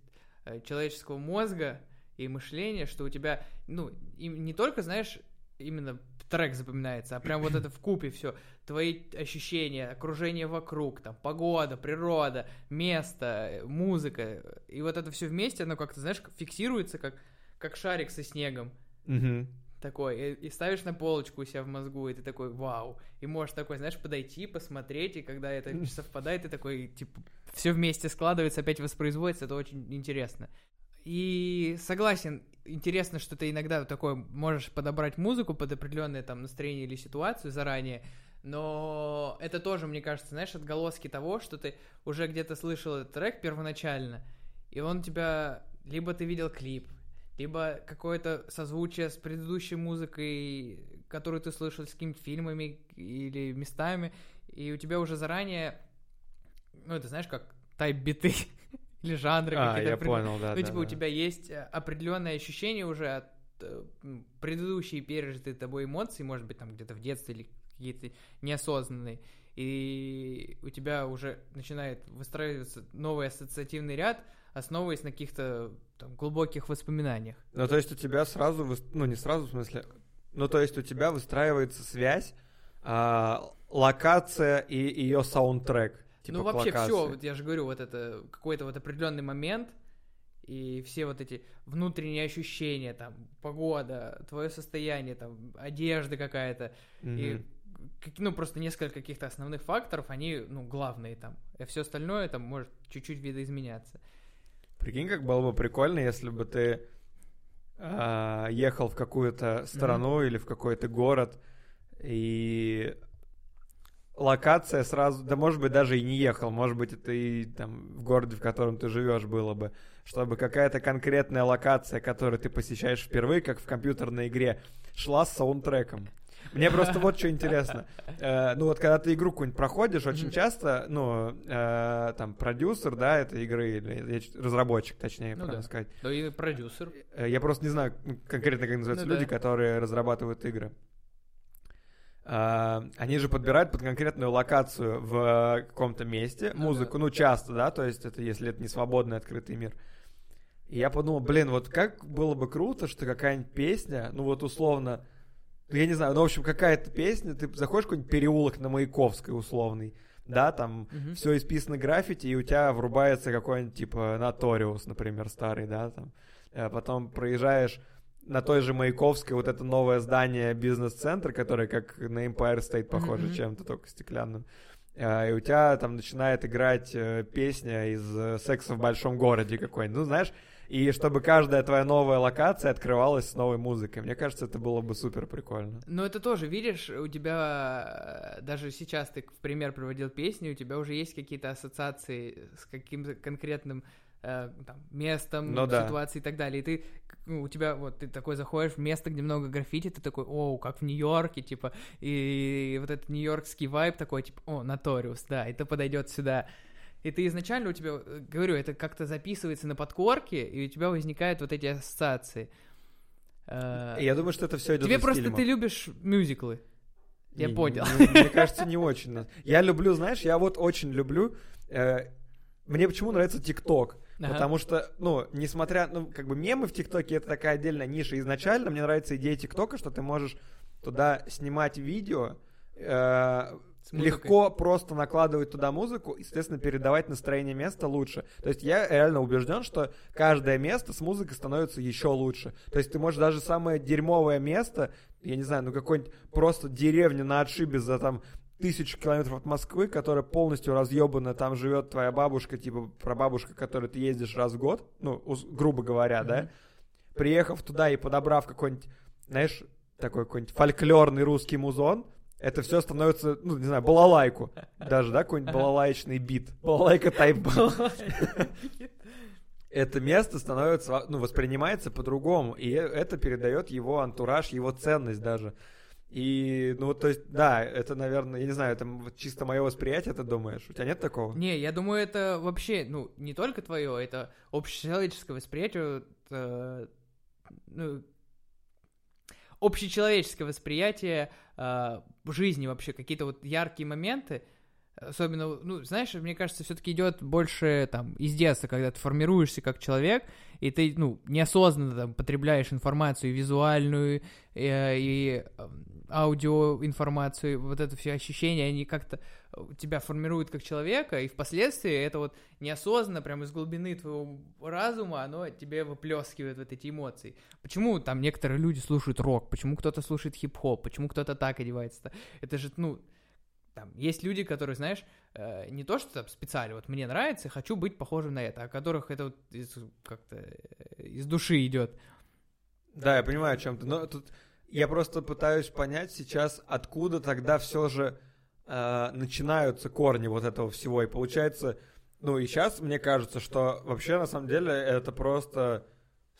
человеческого мозга и мышления, что у тебя, ну, не только, знаешь, именно трек запоминается, а прям вот это в купе все. Твои ощущения, окружение вокруг, там, погода, природа, место, музыка. И вот это все вместе, оно как-то, знаешь, фиксируется, как, как шарик со снегом. Угу. Такой, и, и ставишь на полочку у себя в мозгу, и ты такой, вау. И можешь такой, знаешь, подойти, посмотреть, и когда это совпадает, ты такой, типа, все вместе складывается, опять воспроизводится, это очень интересно. И согласен, интересно, что ты иногда такой можешь подобрать музыку под определенное там настроение или ситуацию заранее, но это тоже, мне кажется, знаешь, отголоски того, что ты уже где-то слышал этот трек первоначально, и он тебя... Либо ты видел клип, либо какое-то созвучие с предыдущей музыкой, которую ты слышал с какими-то фильмами или местами, и у тебя уже заранее, ну, это знаешь, как тайп-биты, или жанры а, какие-то. я понял, да. Ну, да, типа, да. у тебя есть э, определенное ощущение уже от э, предыдущие пережитые тобой эмоции, может быть, там где-то в детстве или какие-то неосознанные, и у тебя уже начинает выстраиваться новый ассоциативный ряд, основываясь на каких-то там, глубоких воспоминаниях. Ну, то есть у тебя сразу, ну, не сразу, в смысле, ну, то есть у тебя выстраивается связь, а, локация и ее саундтрек. Типа ну, вообще локации. все, вот я же говорю, вот это какой-то вот определенный момент, и все вот эти внутренние ощущения, там, погода, твое состояние, там, одежда какая-то, Мгм. и, как- ну, просто несколько каких-то основных факторов, они, ну, главные там, а все остальное там может чуть-чуть видоизменяться. Прикинь, как было бы прикольно, если бы ты а, ехал в какую-то страну или в какой-то город, и локация сразу, да может быть даже и не ехал, может быть это и там в городе, в котором ты живешь было бы, чтобы какая-то конкретная локация, которую ты посещаешь впервые, как в компьютерной игре, шла с саунтреком. Мне просто вот что интересно. Э, ну вот когда ты игру какую-нибудь проходишь, очень часто, ну, э, там, продюсер, да, этой игры, или разработчик, точнее, Ну правильно да. сказать. Да и продюсер. Э, Я просто не знаю ну, конкретно, как называются Ну люди, да. которые разрабатывают игры. А, Они же подбирают под конкретную локацию в каком-то месте музыку, ну часто, да, то есть это если это не свободный открытый мир. И я подумал, блин, вот как было бы круто, что какая-нибудь песня, ну вот условно, ну я не знаю, ну в общем какая-то песня, ты заходишь в какой-нибудь переулок на Маяковской условный, да, там Мгм. все исписано граффити, и у тебя врубается какой-нибудь, типа, Наториус, например, старый, да, там. Э, Потом проезжаешь на той же Маяковской вот это новое здание бизнес-центр, которое как на Empire State похоже Мгм. чем-то, только стеклянным. Э, И у тебя там начинает играть э, песня из э, «Секса в большом городе» какой-нибудь. Ну, знаешь, и чтобы каждая твоя новая локация открывалась с новой музыкой. Мне кажется, это было бы супер прикольно. Но это тоже, видишь, у тебя э, даже сейчас ты в пример приводил песни, у тебя уже есть какие-то ассоциации с каким-то конкретным э, там, местом, Ну да. ситуацией и так далее. И ты, ну, у тебя вот ты такой заходишь в место, где много граффити, ты такой, о, как в Нью-Йорке, типа, и вот этот нью-йоркский вайб такой, типа, о, Наториус, да, это подойдет сюда. И ты изначально у тебя, э, говорю, это как-то записывается на подкорке, и у тебя возникают вот эти ассоциации. Э, Я думаю, что это все идет Тебе просто фильмов. ты любишь мюзиклы. Я Не- понял. не- Мне кажется, не очень. Я люблю, знаешь, я вот очень люблю. э, Мне почему нравится ТикТок? Ага. Потому что, ну, несмотря, ну, как бы мемы в ТикТоке это такая отдельная ниша. Изначально мне нравится идея ТикТока, что ты можешь туда снимать видео, э, легко просто накладывать туда музыку и, соответственно, передавать настроение места лучше. То есть я реально убежден, что каждое место с музыкой становится еще лучше. То есть ты можешь даже самое дерьмовое место, я не знаю, ну какой-нибудь просто деревня на отшибе за там тысячу километров от Москвы, которая полностью разъебана, там живет твоя бабушка, типа прабабушка, которой ты ездишь раз в год, ну, грубо говоря, да, приехав туда и подобрав какой-нибудь, знаешь, такой какой-нибудь фольклорный русский музон, это все становится, ну, не знаю, балалайку. Даже, да, какой-нибудь балалаечный бит. Балалайка тайп Это место становится, ну, воспринимается по-другому. И это передает его антураж, его ценность даже. И, ну, то есть, да, это, наверное, я не знаю, это чисто мое восприятие, ты думаешь? У тебя нет такого? Не, я думаю, это вообще, ну, не только твое, это общечеловеческое восприятие, э, ну, общечеловеческое восприятие э, жизни вообще, какие-то вот яркие моменты, особенно, ну, знаешь, мне кажется, все-таки идет больше там из детства, когда ты формируешься как человек, и ты, ну, неосознанно там потребляешь информацию и визуальную, э, и э, аудиоинформацию, вот это все ощущения, они как-то э, тебя формируют как человека, и впоследствии это вот неосознанно, прямо из глубины твоего разума, оно тебе выплескивает вот эти эмоции. Почему там некоторые люди слушают рок, почему кто-то слушает хип-хоп, почему кто-то так одевается? Это же, ну, там, есть люди, которые, знаешь, э, не то, что там специально, вот мне нравится, хочу быть похожим на это, а которых это вот из, как-то э, из души идет. Да, я понимаю, о чем ты. Но тут я просто пытаюсь понять сейчас, откуда тогда все же э, начинаются корни вот этого всего. И получается, ну и сейчас мне кажется, что вообще на самом деле это просто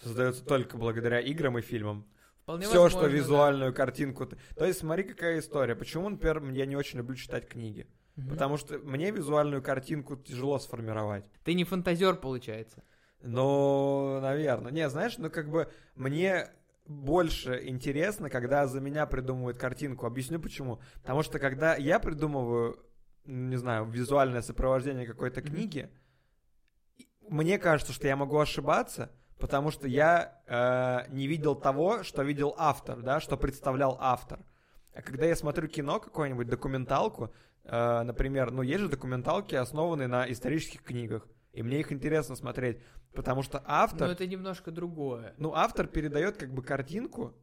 создается только благодаря играм и фильмам. Вполне Все, возможно, что да. визуальную картинку. ты- То есть смотри, какая история. Почему, например, я не очень люблю читать книги? Мгм. Потому что мне визуальную картинку тяжело сформировать. Ты не фантазер, получается. Ну, наверное. Не, знаешь, ну как бы мне больше интересно, когда за меня придумывают картинку. Объясню почему. Потому что когда я придумываю, не знаю, визуальное сопровождение какой-то книги, мне кажется, что я могу ошибаться, потому что я э, не видел того, что видел автор, да, что представлял автор. А когда я смотрю кино, какую-нибудь документалку, э, например, ну есть же документалки, основанные на исторических книгах, и мне их интересно смотреть, потому что Но автор, это немножко другое. ну автор передает как бы картинку,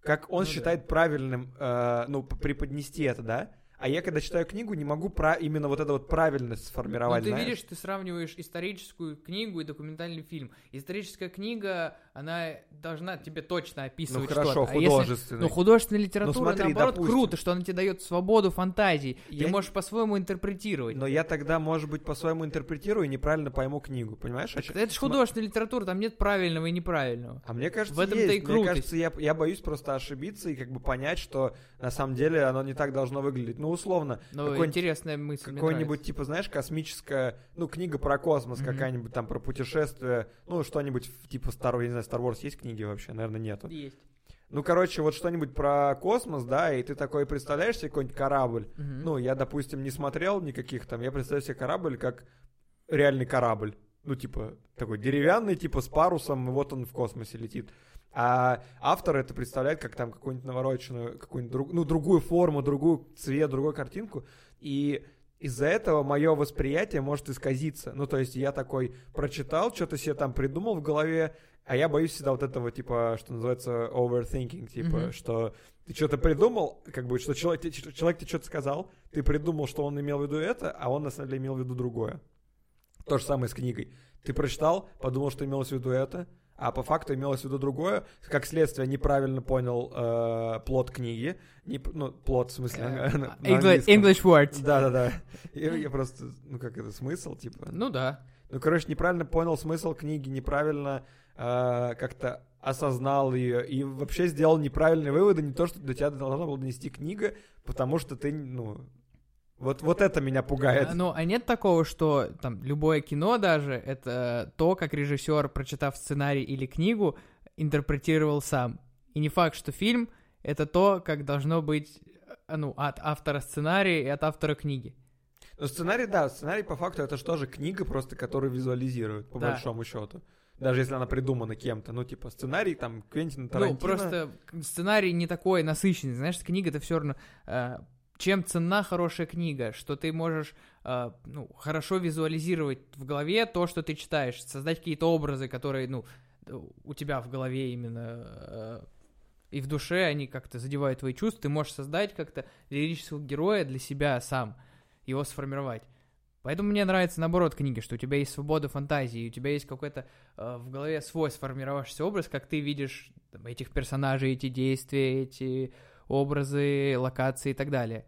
как он Ну да. считает правильным, э, ну преподнести это, да. А я когда читаю книгу, не могу про именно вот эту вот правильность Ну, сформировать. ты знаешь. видишь, ты сравниваешь историческую книгу и документальный фильм. Историческая книга, она должна тебе точно ну описывать хорошо, что-то. А если-. Ну, художественная литература, смотри, наоборот, допустим. круто, что она тебе дает свободу фантазии. Я- Ты можешь по-своему интерпретировать. Но я тогда, может быть, по-своему интерпретирую и неправильно пойму книгу, понимаешь? чём? Это же художественная литература, там нет правильного и неправильного. А мне кажется, В этом-то есть. и Мне кажется, я, я боюсь просто ошибиться и как бы понять, что на самом деле оно не так должно выглядеть. Ну, условно, Но Какой-нибудь- интересная мысль. какой-нибудь, типа, знаешь, космическая, ну, книга про космос, Мгм. какая-нибудь там про путешествие, ну, что-нибудь типа Star, я не знаю, Star Wars есть книги вообще? Наверное, нету. Есть. Ну, короче, вот что-нибудь про космос, да, и ты такой представляешь себе какой-нибудь корабль. Мгм. Ну, я, допустим, не смотрел никаких там, я представляю себе корабль как реальный корабль. Ну, типа, такой деревянный, типа, с парусом, и вот он в космосе летит. А автор это представляет как там какую-нибудь навороченную, какую-нибудь друг, ну, другую форму, другую цвет, другую картинку. И из-за этого мое восприятие может исказиться. Ну, то есть я такой прочитал, что-то себе там придумал в голове, а я боюсь всегда вот этого, типа, что называется overthinking, типа, Мгм. что ты что-то придумал, как бы, что человек, человек тебе что-то сказал, ты придумал, что он имел в виду это, а он на самом деле имел в виду другое. То же самое с книгой. Ты прочитал, подумал, что имелось в виду это, а по факту имелось в виду другое. Как следствие, неправильно понял э, плод книги. Не, ну, плод, в смысле, Э, на- на English. English words. Да-да-да. Я, я просто, ну как это, смысл, типа. Ну да. Ну, короче, неправильно понял смысл книги, неправильно э, как-то осознал ее и вообще сделал неправильные выводы, не то, что до тебя должна была донести книга, потому что ты, ну, вот, вот это меня пугает. А, Ну, а нет такого, что там любое кино даже это то, как режиссер, прочитав сценарий или книгу, интерпретировал сам. И не факт, что фильм — это то, как должно быть, э, ну, от автора сценария и от автора книги. Ну, сценарий, да, сценарий по факту это же тоже книга просто, которую визуализируют, по Да. большому счету. Даже если она придумана кем-то. Ну, типа, сценарий там Квентина Тарантино. Ну, просто сценарий не такой насыщенный. Знаешь, книга это все равно... э, чем ценна хорошая книга, что ты можешь э, ну, хорошо визуализировать в голове то, что ты читаешь, создать какие-то образы, которые, ну, у тебя в голове именно э, и в душе они как-то задевают твои чувства, ты можешь создать как-то лирического героя для себя сам, его сформировать. Поэтому мне нравится наоборот книги, что у тебя есть свобода фантазии, у тебя есть какой-то э, в голове свой сформировавшийся образ, как ты видишь там, этих персонажей, эти действия, эти образы, локации и так далее.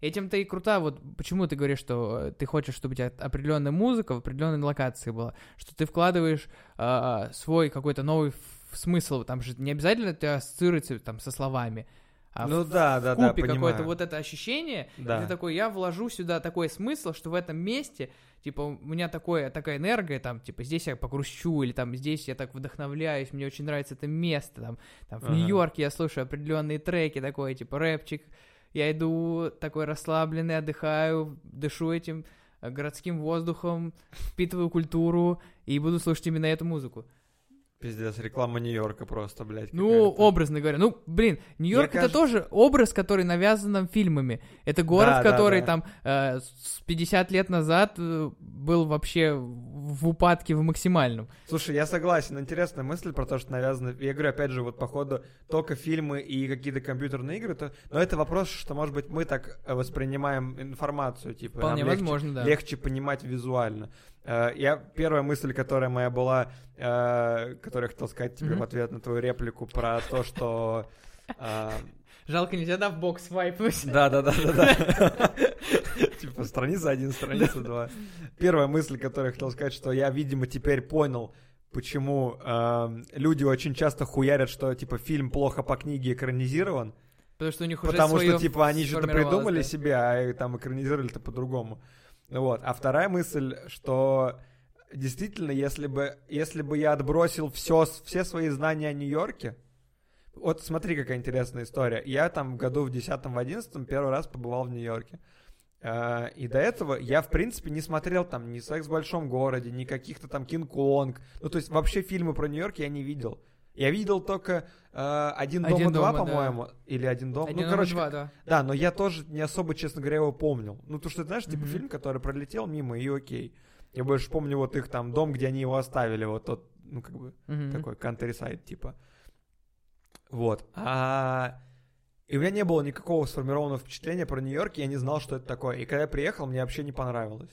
Этим-то и круто, вот почему ты говоришь, что э, ты хочешь, чтобы у тебя определенная музыка в определенной локации была, что ты вкладываешь э, свой какой-то новый смысл, там же не обязательно это ассоциируется там со словами, а Ну в- да, да, да, купе какое-то вот это ощущение, Да. ты такой, я вложу сюда такой смысл, что в этом месте, типа, у меня такое, такая энергия, там, типа, здесь я погрущу, или там, здесь я так вдохновляюсь, мне очень нравится это место, там, там в Ага. Нью-Йорке я слушаю определенные треки, такой, типа, рэпчик, я иду такой расслабленный, отдыхаю, дышу этим городским воздухом, впитываю культуру и буду слушать именно эту музыку. Пиздец, реклама Нью-Йорка просто, блядь. Ну, образно говоря. Ну, блин, Нью-Йорк это кажется- тоже образ, который навязан нам фильмами. Это город, Да, да, который да. там э, с 50 лет назад э, был вообще в упадке в максимальном. Слушай, я согласен. Интересная мысль про то, что навязано. Я говорю, опять же, вот походу только фильмы и какие-то компьютерные игры. То... Но это вопрос, что, может быть, мы так э, воспринимаем информацию. Типа, Вполне легче- возможно, да. легче понимать визуально. Э, Я первая мысль, которая моя была, э, которую я хотел сказать тебе Мгм. в ответ на твою реплику про то, что э, Жалко, нельзя, да, в бокс свайпнуть. да, да, да, да, да. Типа страница один, страница два. Первая мысль, которую я хотел сказать, что я, видимо, теперь понял, почему люди очень часто хуярят, что типа фильм плохо по книге экранизирован, Потому что у них уже потому что типа они что-то придумали да. себе, а там экранизировали-то по-другому. Вот. А вторая мысль, что действительно, если бы, если бы я отбросил все, все свои знания о Нью-Йорке, вот смотри, какая интересная история. Я там в году в 10-11 первый раз побывал в Нью-Йорке. Э, И до этого я, в принципе, не смотрел там ни «Секс в большом городе», ни каких-то там «Кинг-Конг». Ну, то есть вообще фильмы про Нью-Йорк я не видел. Я видел только э, «Один «Один и два», дома», да. по-моему, или «Один дом». Один ну, номер короче, два, да. да, но я тоже не особо, честно говоря, его помнил. Ну, то, что, знаешь, типа Мгм. фильм, который пролетел мимо, и окей. Я больше помню вот их там дом, где они его оставили, вот тот, ну, как бы, Мгм. такой countryside, типа. Вот. А... И у меня не было никакого сформированного впечатления про Нью-Йорк, я не знал, что это такое. И когда я приехал, мне вообще не понравилось.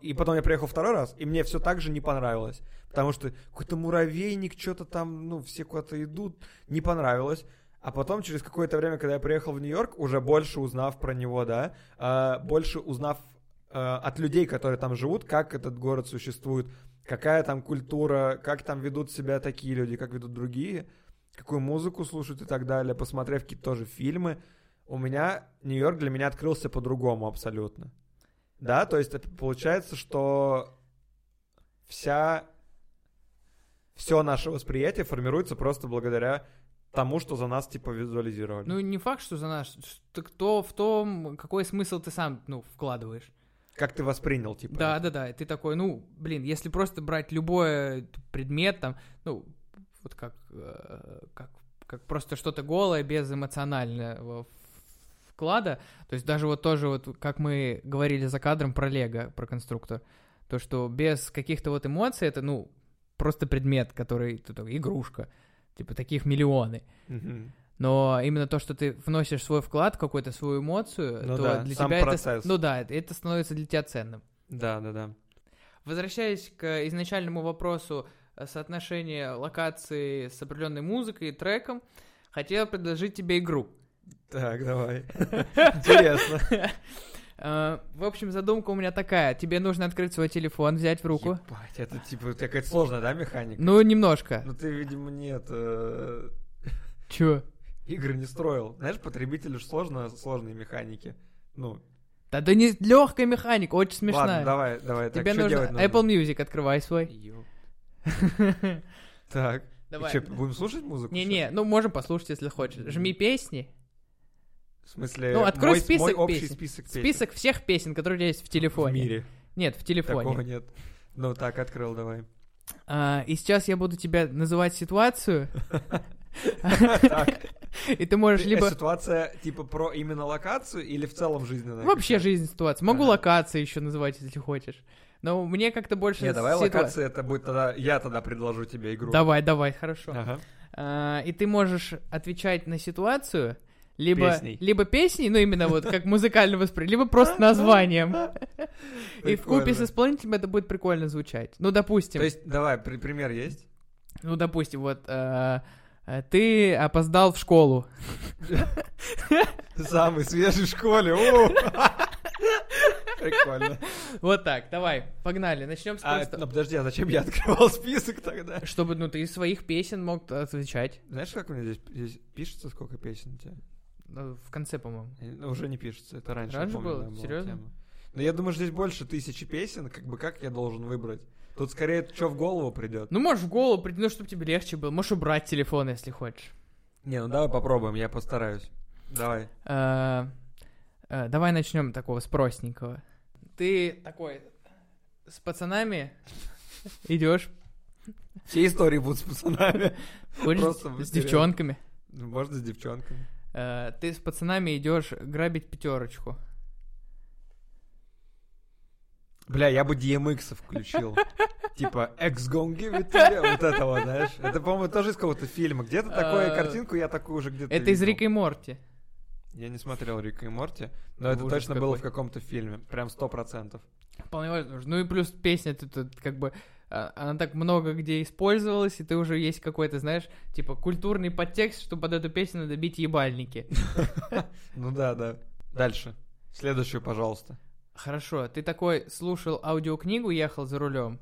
И потом я приехал второй раз, и мне все так же не понравилось. Потому что какой-то муравейник, что-то там, ну, все куда-то идут, не понравилось. А потом, через какое-то время, когда я приехал в Нью-Йорк, уже больше узнав про него, да, а, больше узнав а, от людей, которые там живут, как этот город существует, какая там культура, как там ведут себя такие люди, как ведут другие, какую музыку слушают и так далее, посмотрев какие-то тоже фильмы, у меня Нью-Йорк для меня открылся по-другому абсолютно. Да, то есть это получается, что вся все наше восприятие формируется просто благодаря тому, что за нас типа визуализировали. Ну, не факт, что за нас. что- кто в том, какой смысл ты сам, ну, вкладываешь. как ты воспринял, типа. Да, это? да, да. Ты такой, ну, блин, если просто брать любой предмет, там, ну, вот как, э, как, как просто что-то голое, без эмоционального вклада. То есть даже вот тоже вот, как мы говорили за кадром про Лего, про конструктор, то, что без каких-то вот эмоций это, ну, просто предмет, который, игрушка. Типа таких миллионы. Мгм. Но именно то, что ты вносишь свой вклад, какую-то свою эмоцию, Ну то да, для сам тебя это... процесс. Ну да, это- это становится для тебя ценным. Да, да, да. Возвращаясь к изначальному вопросу соотношения локации с определенной музыкой и треком, хотел предложить тебе игру. Так, давай. Интересно. Э, В общем, задумка у меня такая. Тебе нужно открыть свой телефон, взять в руку. Ебать, это типа какая-то сложная, да, механика? Ну, немножко. Ну ты, видимо, нет. э, Чё? Игры не строил. Знаешь, потребителю же сложно сложные механики. Ну, Да, да не легкая механика, очень смешная. ладно, давай, давай. Так, Тебе что нужно делать нужно? Apple Music открывай свой. Так. Давай. Че, будем слушать музыку? Не-не, ну можем послушать, если хочешь. Жми песни. В смысле, Ну, открой мой, список мой общий песен. список песен Список всех песен, которые у тебя есть в в телефоне. мире. Нет, в Такого телефоне. нет. Ну, так, открыл, давай. А, и сейчас я буду тебя называть ситуацию. И ты можешь э, либо... ситуация, типа, про именно локацию или в целом жизненная? Вообще жизнь ситуация. Могу локации еще называть, если хочешь. Но мне как-то больше... Не, давай локация, это будет тогда... Я тогда предложу тебе игру. Давай, давай, хорошо. А, и ты можешь отвечать на ситуацию либо Песней. либо песней, ну именно вот как музыкально восприятие, либо просто названием. И в купе с исполнителем это будет прикольно звучать. Ну, допустим, То есть, давай, при- пример есть? ну, допустим, вот э, э, ты опоздал в школу. Самый свежий в школе. Прикольно. Вот так, давай, погнали, начнем с А, просто... ну, подожди, а зачем я открывал список тогда? Чтобы, ну, ты из своих песен мог отвечать. Знаешь, как у меня здесь, здесь пишется, сколько песен у тебя? Ну, В конце, по-моему. Ну, Уже не пишется, это раньше. Раньше помню, было? да, была Серьезно? тема. Но я думаю, что здесь больше тысячи песен, как бы как я должен выбрать? Тут скорее, что в голову придет. Ну, можешь в голову прийти, ну, чтобы тебе легче было. Можешь убрать телефон, если хочешь. Не, ну давай попробуем, я постараюсь. Давай. Э, э, Давай начнем такого с простенького. Ты такой с пацанами идешь, Все истории будут с пацанами. Просто с девчонками. Ну, Можно с девчонками. Э, Ты с пацанами идешь грабить пятерочку. Бля, я бы DMX включил. Типа, X gonna give it to you. Вот это вот, знаешь. Это, по-моему, тоже из какого-то фильма. Где-то такую А, картинку я такую уже где-то Это из. Рика и Морти. Я не смотрел Рика и Морти, но это точно было в каком-то фильме. Прям сто процентов. Вполне возможно. Ну и плюс песня тут, как бы она так много где использовалась, и ты уже есть какой-то, знаешь, типа культурный подтекст, что под эту песню надо бить ебальники. Ну да, да. Дальше. Следующую, пожалуйста. Хорошо, ты такой слушал аудиокнигу, ехал за рулем.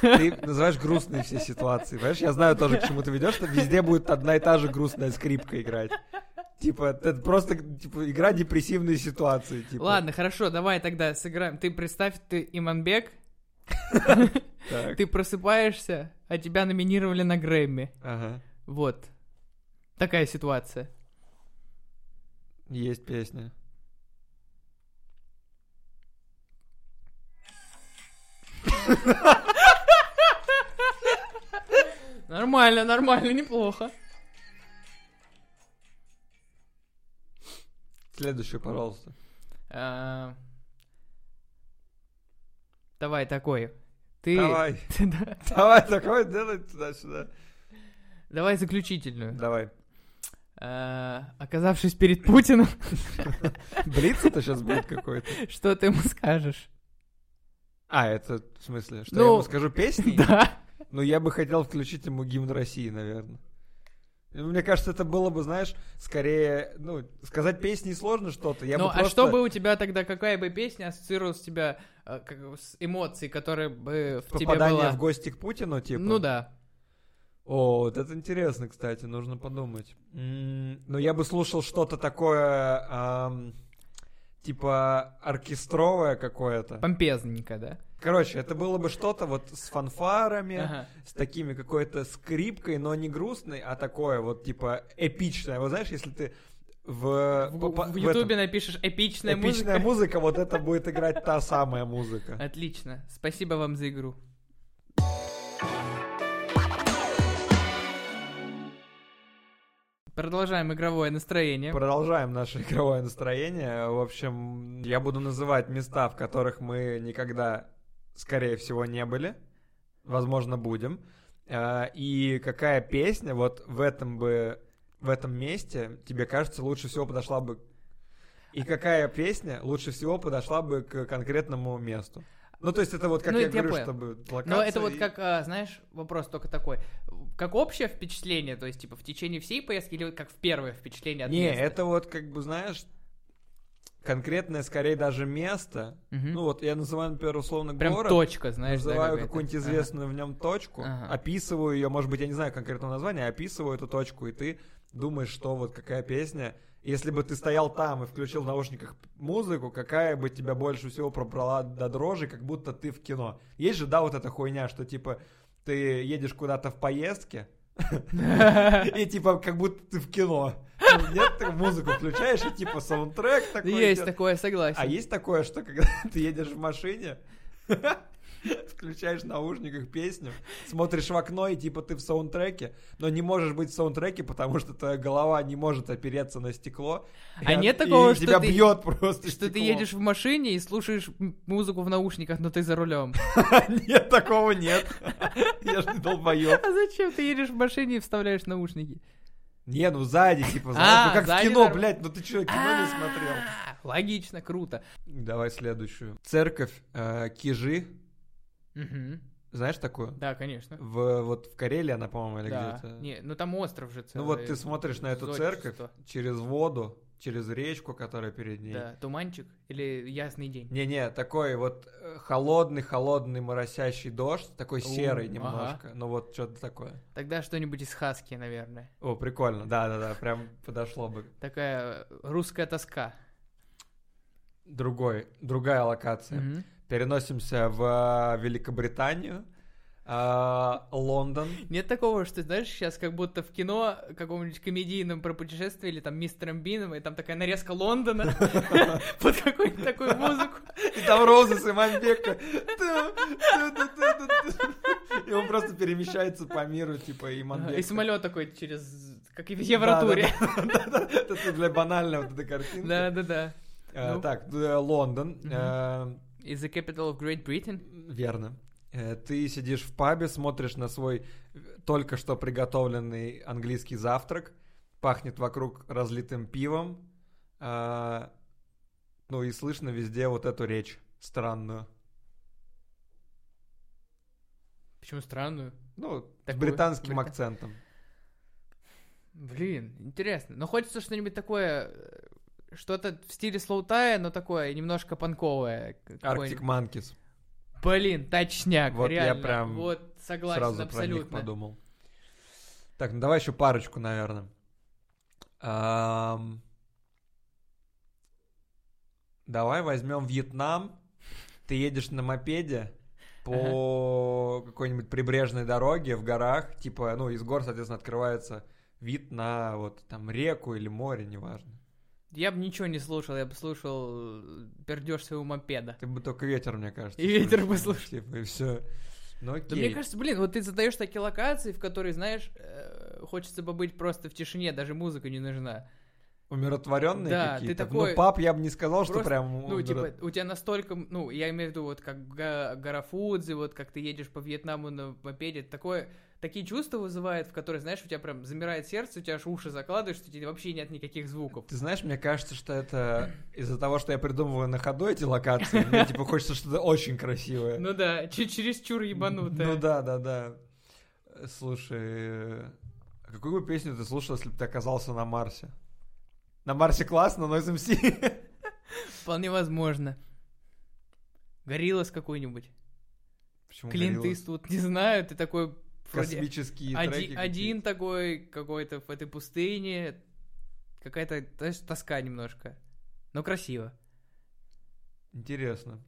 Ты называешь грустные все ситуации, понимаешь? Я знаю тоже, к чему ты ведешь, что везде будет одна и та же грустная скрипка играть. Типа, это просто типа, игра депрессивные ситуации. Типа. Ладно, хорошо, давай тогда сыграем. Ты представь, ты Иманбек. Ты просыпаешься, а тебя номинировали на Грэмми. Ага. Вот. Такая ситуация. Есть песня. Нормально, нормально, неплохо. Следующую, пожалуйста. Давай такой. Ты... Давай. Да. Давай такой делай туда-сюда. Давай заключительную. Давай. А, Оказавшись перед Путиным, Блиц это сейчас будет какой-то. что ты ему скажешь? А, это в смысле, что Ну, я ему скажу песни? Да. Ну, я бы хотел включить ему гимн России, наверное. Мне кажется, это было бы, знаешь, скорее, ну, сказать песни сложно что-то. Я ну, бы а просто... что бы у тебя тогда, какая бы песня ассоциировалась тебя э, как с эмоцией, которая бы в тебе Попадание была? в гости к Путину, типа? Ну да. О, вот это интересно, кстати, нужно подумать. М, Ну, я бы слушал что-то такое, ам, типа оркестровое какое-то. Помпезненько, да? Короче, это было бы что-то вот с фанфарами, Ага. с такими какой-то скрипкой, но не грустной, а такое вот типа эпичное. Вот знаешь, если ты в... В, по- Ютубе этом- напишешь эпичная, эпичная музыка. музыка, вот это будет играть та самая музыка. Отлично. Спасибо вам за игру. Продолжаем игровое настроение. Продолжаем наше игровое настроение. В общем, я буду называть места, в которых мы никогда, скорее всего, не были. Возможно, будем. Э, И какая песня вот в этом бы в этом месте тебе кажется лучше всего подошла бы и какая песня лучше всего подошла бы к конкретному месту? Ну, то есть это вот, как Ну, я это я говорю, понял. чтобы Но локация это вот и- как, а, знаешь, вопрос только такой. Как общее впечатление, то есть, типа, в течение всей поездки, или вот как в первое впечатление от Не, места? это вот, как бы, знаешь, конкретное, скорее, даже место. Мгм. Ну, вот я называю, например, условно Прям город. точка, знаешь, да, называю какая-то. какую-нибудь Ага. известную в нем точку, Ага. описываю ее, может быть, я не знаю конкретного названия, описываю эту точку, и ты думаешь, что вот какая песня. Если бы ты стоял там и включил в наушниках музыку, какая бы тебя больше всего пробрала до дрожи, как будто ты в кино. Есть же, да, вот эта хуйня, что типа ты едешь куда-то в поездке, и типа как будто ты в кино. Ну, Нет, ты музыку включаешь, и типа саундтрек такой. Есть такое, согласен. А есть такое, что когда ты едешь в машине, включаешь в наушниках песню, смотришь в окно, и типа ты в саундтреке, но не можешь быть в саундтреке, потому что твоя голова не может опереться на стекло. А и нет такого, и что тебя ты- бьет просто Что ты стекло. едешь в машине и слушаешь музыку в наушниках, но ты за рулем. Нет, такого нет. Я же не долбоеб. А зачем ты едешь в машине и вставляешь наушники? Не, ну сзади, типа, А, знаешь, ну как в кино, блядь, ну ты что, кино не смотрел? А, Логично, круто. Давай следующую. Церковь э, Кижи, Мгм. знаешь такую? Да, конечно. В, вот в Карелии она, по-моему, или Да. где-то. Не, ну там остров же Ну целый. вот ты смотришь на эту зодчество. церковь через воду, через речку, которая перед ней. Да, туманчик или ясный день. Не-не, такой вот холодный-холодный моросящий дождь, такой У, серый ага. немножко, ну вот что-то такое. Тогда что-нибудь из Хаски, наверное. О, прикольно, да-да-да, прям подошло бы. Такая э, русская тоска. Другой, другая локация. Переносимся в Великобританию, а, Лондон. Нет такого, что, знаешь, сейчас как будто в кино каком-нибудь комедийном про путешествие или там Мистером Бином, и там такая нарезка Лондона под какую-нибудь такую музыку. И там Розы с Имамбека. И он просто перемещается по миру, типа, и И самолет такой через... Как и в Евротуре. Это для банальной вот этой картинки. Да-да-да. Э, Ну. Так, э, Лондон. Э, Is the capital of Great Britain? Верно. Э, Ты сидишь в пабе, смотришь на свой э, только что приготовленный английский завтрак, пахнет вокруг разлитым пивом, а, ну и слышно везде вот эту речь странную. Почему странную? Ну, с Такую, британским брита- акцентом. Блин, интересно. Но хочется что-нибудь такое, э, что-то в стиле слоутая, но такое немножко панковое. Arctic какое-нибудь. Monkeys. Блин, точняк, Вот я реально. прям Вот, согласен, Сразу про них абсолютно. подумал. Так, ну давай еще парочку, наверное. Ам, Давай возьмем Вьетнам. Ты едешь на мопеде по какой-нибудь прибрежной дороге в горах. Типа, ну, из гор, соответственно, открывается вид на вот там реку или море, неважно. Я бы ничего не слушал, я бы слушал пердеж своего мопеда. Ты бы только ветер, мне кажется. И ветер бы слушал. Типа, и все. Ну окей. Да мне кажется, блин, вот ты задаешь такие локации, в которые, знаешь, э, хочется побыть просто в тишине, даже музыка не нужна. Умиротворенные Да, ты какие-то. такой- Ну, пап, я бы не сказал, что Просто, прям... Ну, типа, у тебя настолько, ну, я имею в виду, вот как Га- гора Фудзи, вот как ты едешь по Вьетнаму на мопеде, такое, такие чувства вызывает, в которые, знаешь, у тебя прям замирает сердце, у тебя аж уши закладываешь, что тебе вообще нет никаких звуков. Ты знаешь, мне кажется, что это из-за того, что я придумываю на ходу эти локации, мне типа хочется что-то очень красивое. Ну да, ч- чересчур ебанутое. Ну да, да, да. Слушай, а какую бы песню ты слушал, если бы ты оказался на Марсе? На Марсе классно, но SMC. Вполне возможно. Гориллас какой-нибудь. Почему Клинт? Иствуд, не знаю, ты такой Космические один, треки один такой какой-то в этой пустыне. Какая-то знаешь, тоска немножко. Но красиво. Интересно.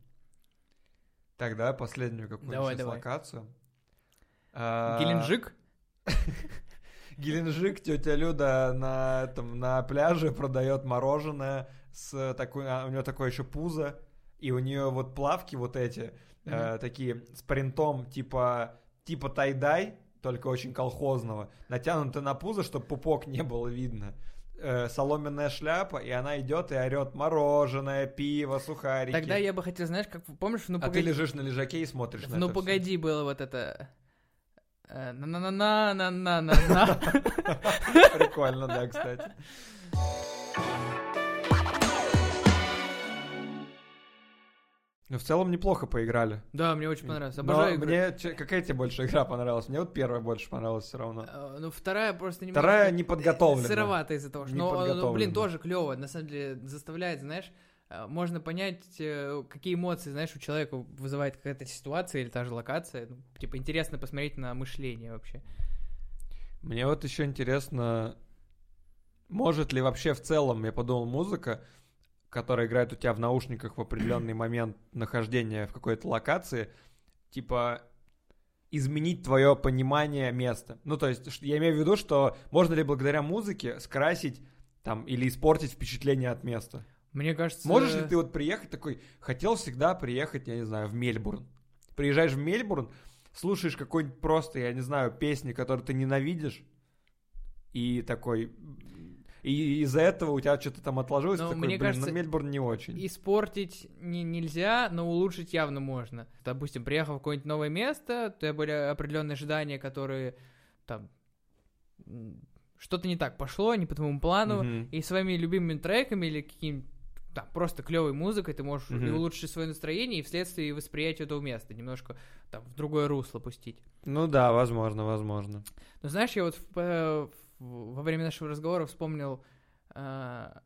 Давай последнюю какую-нибудь локацию. А, Геленджик? Геленджик, тетя Люда на, этом, на пляже продает мороженое с такой, а, у нее такое еще пузо, и у нее вот плавки вот эти, э, Мгм. такие с принтом типа, типа тайдай, только очень колхозного, натянуты на пузо, чтобы пупок не было видно. Э, соломенная шляпа, и она идет и орет мороженое, пиво, сухарики. Тогда я бы хотел, знаешь, как помнишь, ну А ты погоди. лежишь на лежаке и смотришь на Ну погоди, было вот это. э, На-на-на-на-на-на-на. Прикольно, да, кстати. Ну, в целом неплохо поиграли. Да, мне очень понравилось. Но Обожаю игры. мне какая тебе больше игра понравилась? Мне вот первая больше понравилась все равно. Э, Ну, вторая просто немного... Вторая неподготовленная. Сыровато из-за того, что... Но, ну, блин, Неподготовленная. тоже клево. На самом деле, заставляет, знаешь, э, можно понять, э, какие эмоции, знаешь, у человека вызывает какая-то ситуация или та же локация. Ну, типа, интересно посмотреть на мышление вообще. Мне вот еще интересно, может ли вообще в целом, я подумал, музыка, которая играет у тебя в наушниках в определенный момент нахождения в какой-то локации, типа изменить твое понимание места. Ну, то есть, я имею в виду, что можно ли благодаря музыке скрасить там или испортить впечатление от места. Мне кажется... Можешь ли ты вот приехать такой, хотел всегда приехать, я не знаю, в Мельбурн. Приезжаешь в Мельбурн, слушаешь какой-нибудь просто, я не знаю, песни, которые ты ненавидишь, и такой... И из-за этого у тебя что-то там отложилось, Ну, ты такой, мне блин, кажется, ну Мельбурн не очень. Испортить не, нельзя, но улучшить явно можно. Допустим, приехал в какое-нибудь новое место, у тебя были определенные ожидания, которые там что-то не так пошло, не по твоему плану, Мгм. и своими любимыми треками или каким там, просто клевой музыкой ты можешь и Мгм. улучшить свое настроение и вследствие восприятия этого места немножко там в другое русло пустить. Ну да, возможно, возможно. Но знаешь, я вот в- в- во время нашего разговора вспомнил а,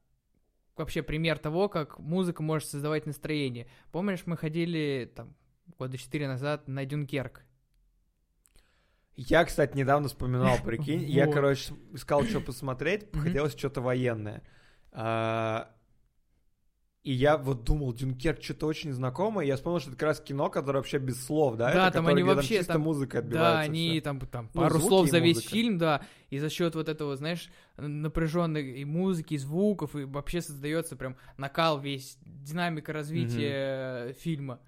вообще пример того, как музыка может создавать настроение. Помнишь, мы ходили там года четыре назад на Дюнкерк? Я, кстати, недавно вспоминал, прикинь. Я, короче, искал, что посмотреть, хотелось что-то военное. И я вот думал, Дюнкерк что-то очень знакомое. Я вспомнил, что это как раз кино, которое вообще без слов, да? Да, Это там они вообще чисто там- музыка Да, отбивается. они всё. там, там Ну, пару слов за весь музыка. фильм, да, и за счет вот этого, знаешь, напряженной и музыки, и звуков, и вообще создается прям накал весь, динамика развития фильма.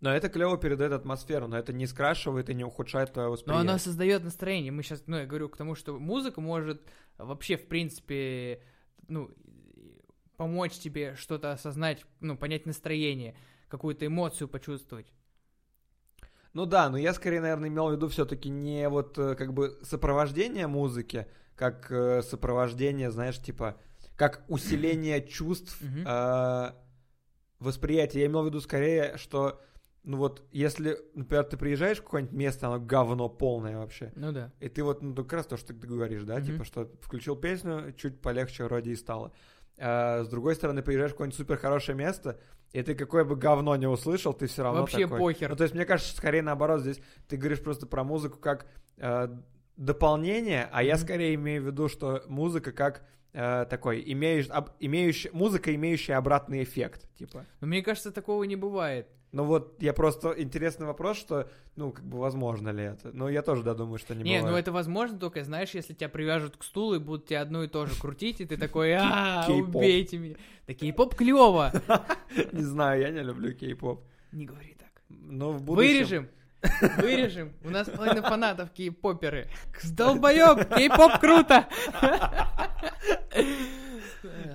Но это клево передает атмосферу, но это не скрашивает и не ухудшает твое Но восприятие. она создает настроение. Мы сейчас, ну, я говорю к тому, что музыка может вообще, в принципе, ну, помочь тебе что-то осознать, ну, понять настроение, какую-то эмоцию почувствовать. Ну да, но я скорее, наверное, имел в виду все-таки не вот э, как бы сопровождение музыки, как э, сопровождение, знаешь, типа, как усиление чувств, э, восприятия. Я имел в виду скорее, что, ну вот, если, например, ты приезжаешь в какое-нибудь место, оно говно полное вообще, Ну да. и ты вот, ну, как раз то, что ты говоришь, да, типа, что включил песню, чуть полегче вроде и стало. А с другой стороны, приезжаешь в какое-нибудь супер хорошее место, и ты какое бы говно не услышал, ты все равно Вообще такой. похер. Ну, то есть, мне кажется, скорее наоборот, здесь ты говоришь просто про музыку как э, дополнение, а я Мгм. скорее имею в виду, что музыка как э, такой, имеющий, об- имеющий, музыка, имеющая обратный эффект, типа. Но мне кажется, такого не бывает. Ну вот, я просто, интересный вопрос, что, ну, как бы, возможно ли это? Ну, я тоже, да, думаю, что не, Не, бывает. ну это возможно только, знаешь, если тебя привяжут к стулу и будут тебя одно и то же крутить, и ты такой, а, убейте меня. Да кей-поп клево. Не знаю, я не люблю кей-поп. Не говори так. Но в будущем... Вырежем. Вырежем. У нас половина фанатов кей-поперы. Долбоёб, кей-поп круто.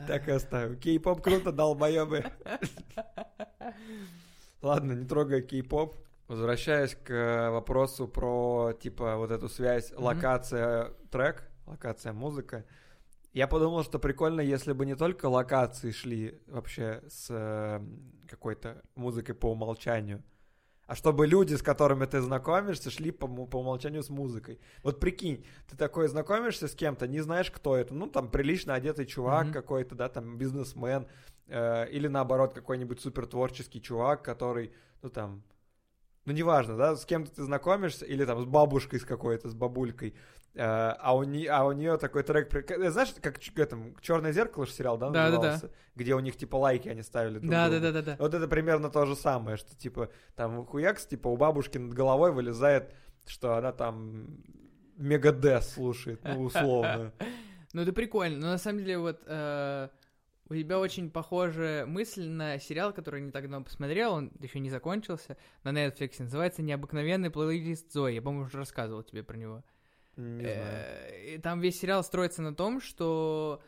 Так и оставим. Кей-поп круто, долбоебы. Ладно, не трогай кей-поп. Возвращаясь к э, вопросу про, типа, вот эту связь локация-трек, локация-музыка. Я подумал, что прикольно, если бы не только локации шли вообще с э, какой-то музыкой по умолчанию, а чтобы люди, с которыми ты знакомишься, шли по, по умолчанию с музыкой. Вот прикинь, ты такой знакомишься с кем-то, не знаешь, кто это. Ну, там, прилично одетый чувак Мгм. какой-то, да, там, бизнесмен. э, или, наоборот, какой-нибудь супер творческий чувак, который, ну, там, ну, неважно, да, с кем-то ты знакомишься, или там с бабушкой с какой-то, с бабулькой, э, а, у не, а у нее такой трек, э, знаешь, как этом, «Черное зеркало» же сериал, да, Да-да-да. назывался? Где у них, типа, лайки они ставили друг Да, другу. да, да, да, да. Вот это примерно то же самое, что типа там хуякс, типа у бабушки над головой вылезает, что она там Мегадес слушает, ну условно. Ну это прикольно. Но на самом деле вот э, у тебя очень похожая мысль на сериал, который я не так давно посмотрел, он еще не закончился, на Netflix, называется «Необыкновенный плейлист Зои». Я, по-моему, уже рассказывал тебе про него. Не знаю. Э, и Там весь сериал строится на том, что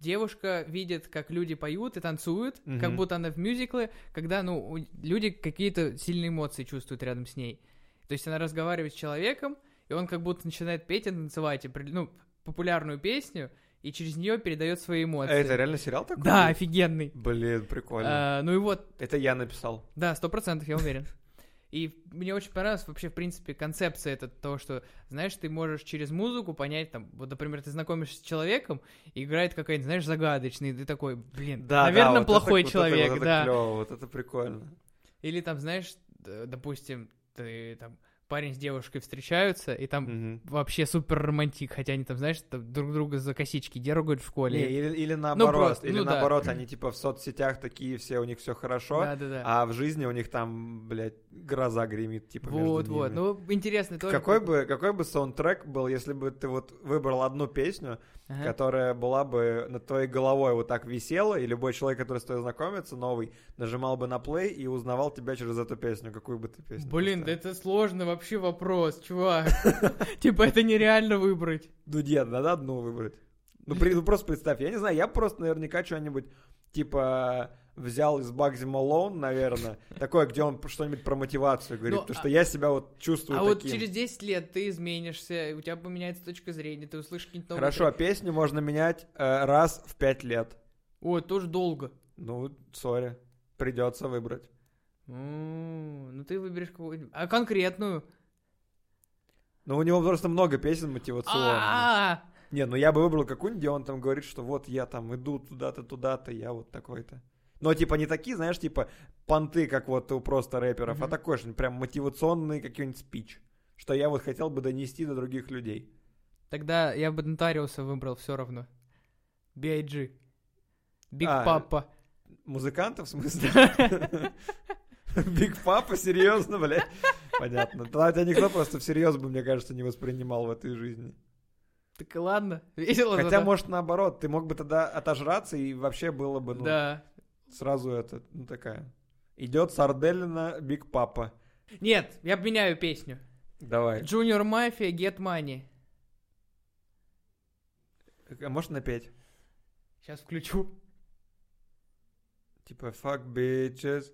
девушка видит, как люди поют и танцуют, как Мгм. будто она в мюзикле, когда, ну, люди какие-то сильные эмоции чувствуют рядом с ней. То есть она разговаривает с человеком, и он как будто начинает петь и танцевать, опре- ну, популярную песню, и через нее передает свои эмоции. А это реально сериал такой? Да, офигенный. Блин, прикольно. А, ну и вот, Это я написал. да, сто процентов, я уверен. И мне очень понравилась вообще, в принципе, концепция это того, что, знаешь, ты можешь через музыку понять, там, вот, например, ты знакомишься с человеком, и играет какая-нибудь, знаешь, загадочный, и ты такой, блин, Да, наверное, да, вот плохой это- вот это- человек, вот это да. клёво, вот это прикольно. Или там, знаешь, допустим, ты там парень с девушкой встречаются, и там Мгм. вообще супер романтик, хотя они там, знаешь, там друг друга за косички дергают в школе. Не, или, или наоборот, просто, или ну да. наоборот, они типа в соцсетях такие все, у них все хорошо, Да-да-да. а в жизни у них там, блядь, гроза гремит, типа, вот, вот. Ну, интересно тоже. Какой бы, какой бы саундтрек был, если бы ты вот выбрал одну песню, Ага. которая была бы над твоей головой вот так висела, и любой человек, который с тобой знакомится, новый, нажимал бы на плей и узнавал тебя через эту песню, какую бы ты песню Блин, да поставил? это сложный вообще вопрос, чувак. Типа это нереально выбрать. Ну нет, надо одну выбрать. Ну, ну, просто представь, я не знаю, я просто наверняка что-нибудь типа взял из Багзи Малоун, наверное, такое, где он что-нибудь про мотивацию говорит, Ну, потому а- что я себя вот чувствую А вот через 10 лет ты изменишься, у тебя поменяется точка зрения, ты услышишь какие-нибудь новые... Хорошо, песню можно менять э, раз в пять лет. треки. Ой, тоже долго. Ну, сори, придется выбрать. Ну ты выберешь какую-нибудь... А конкретную? Ну, у него просто много песен мотивационных. А, Не, ну я бы выбрал какую-нибудь, где он там говорит, что вот я там иду туда-то, туда-то, я вот такой-то. Но типа не такие, знаешь, типа понты, как вот у просто рэперов, а Мгм. такой же прям мотивационный какой-нибудь спич. Что я вот хотел бы донести до других людей. Тогда я бы Нотариуса выбрал все равно. B.I.G. Биг А, Папа. Музыканта, в смысле? Big Poppa, серьезно, блядь? Понятно. Тогда тебя никто просто всерьез бы, мне кажется, не воспринимал в этой жизни. Так и ладно, весело Хотя, зато. может, наоборот, ты мог бы тогда отожраться, и вообще было бы, ну, Да. Сразу это, ну, такая. Идет Сарделина Big Poppa. Нет, я меняю песню. Давай. Junior Mafia, Get Money. А можешь напеть? Сейчас включу. Типа, fuck bitches.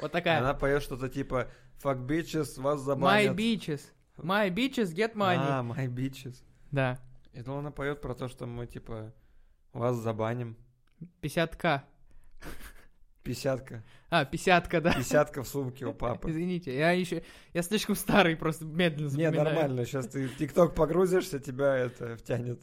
Вот такая. Она поет что-то типа, fuck bitches, вас My забанят. bitches. My bitches get money. А, my bitches. Да. Я думал, она поет про то, что мы, типа, вас забаним. 50к. Пятьдесятка. А, 50к, да. Пятьдесятка в сумке у папы. Извините, я еще... Я слишком старый, просто медленно Не, запоминаю. нормально. Сейчас ты в ТикТок погрузишься, тебя это втянет.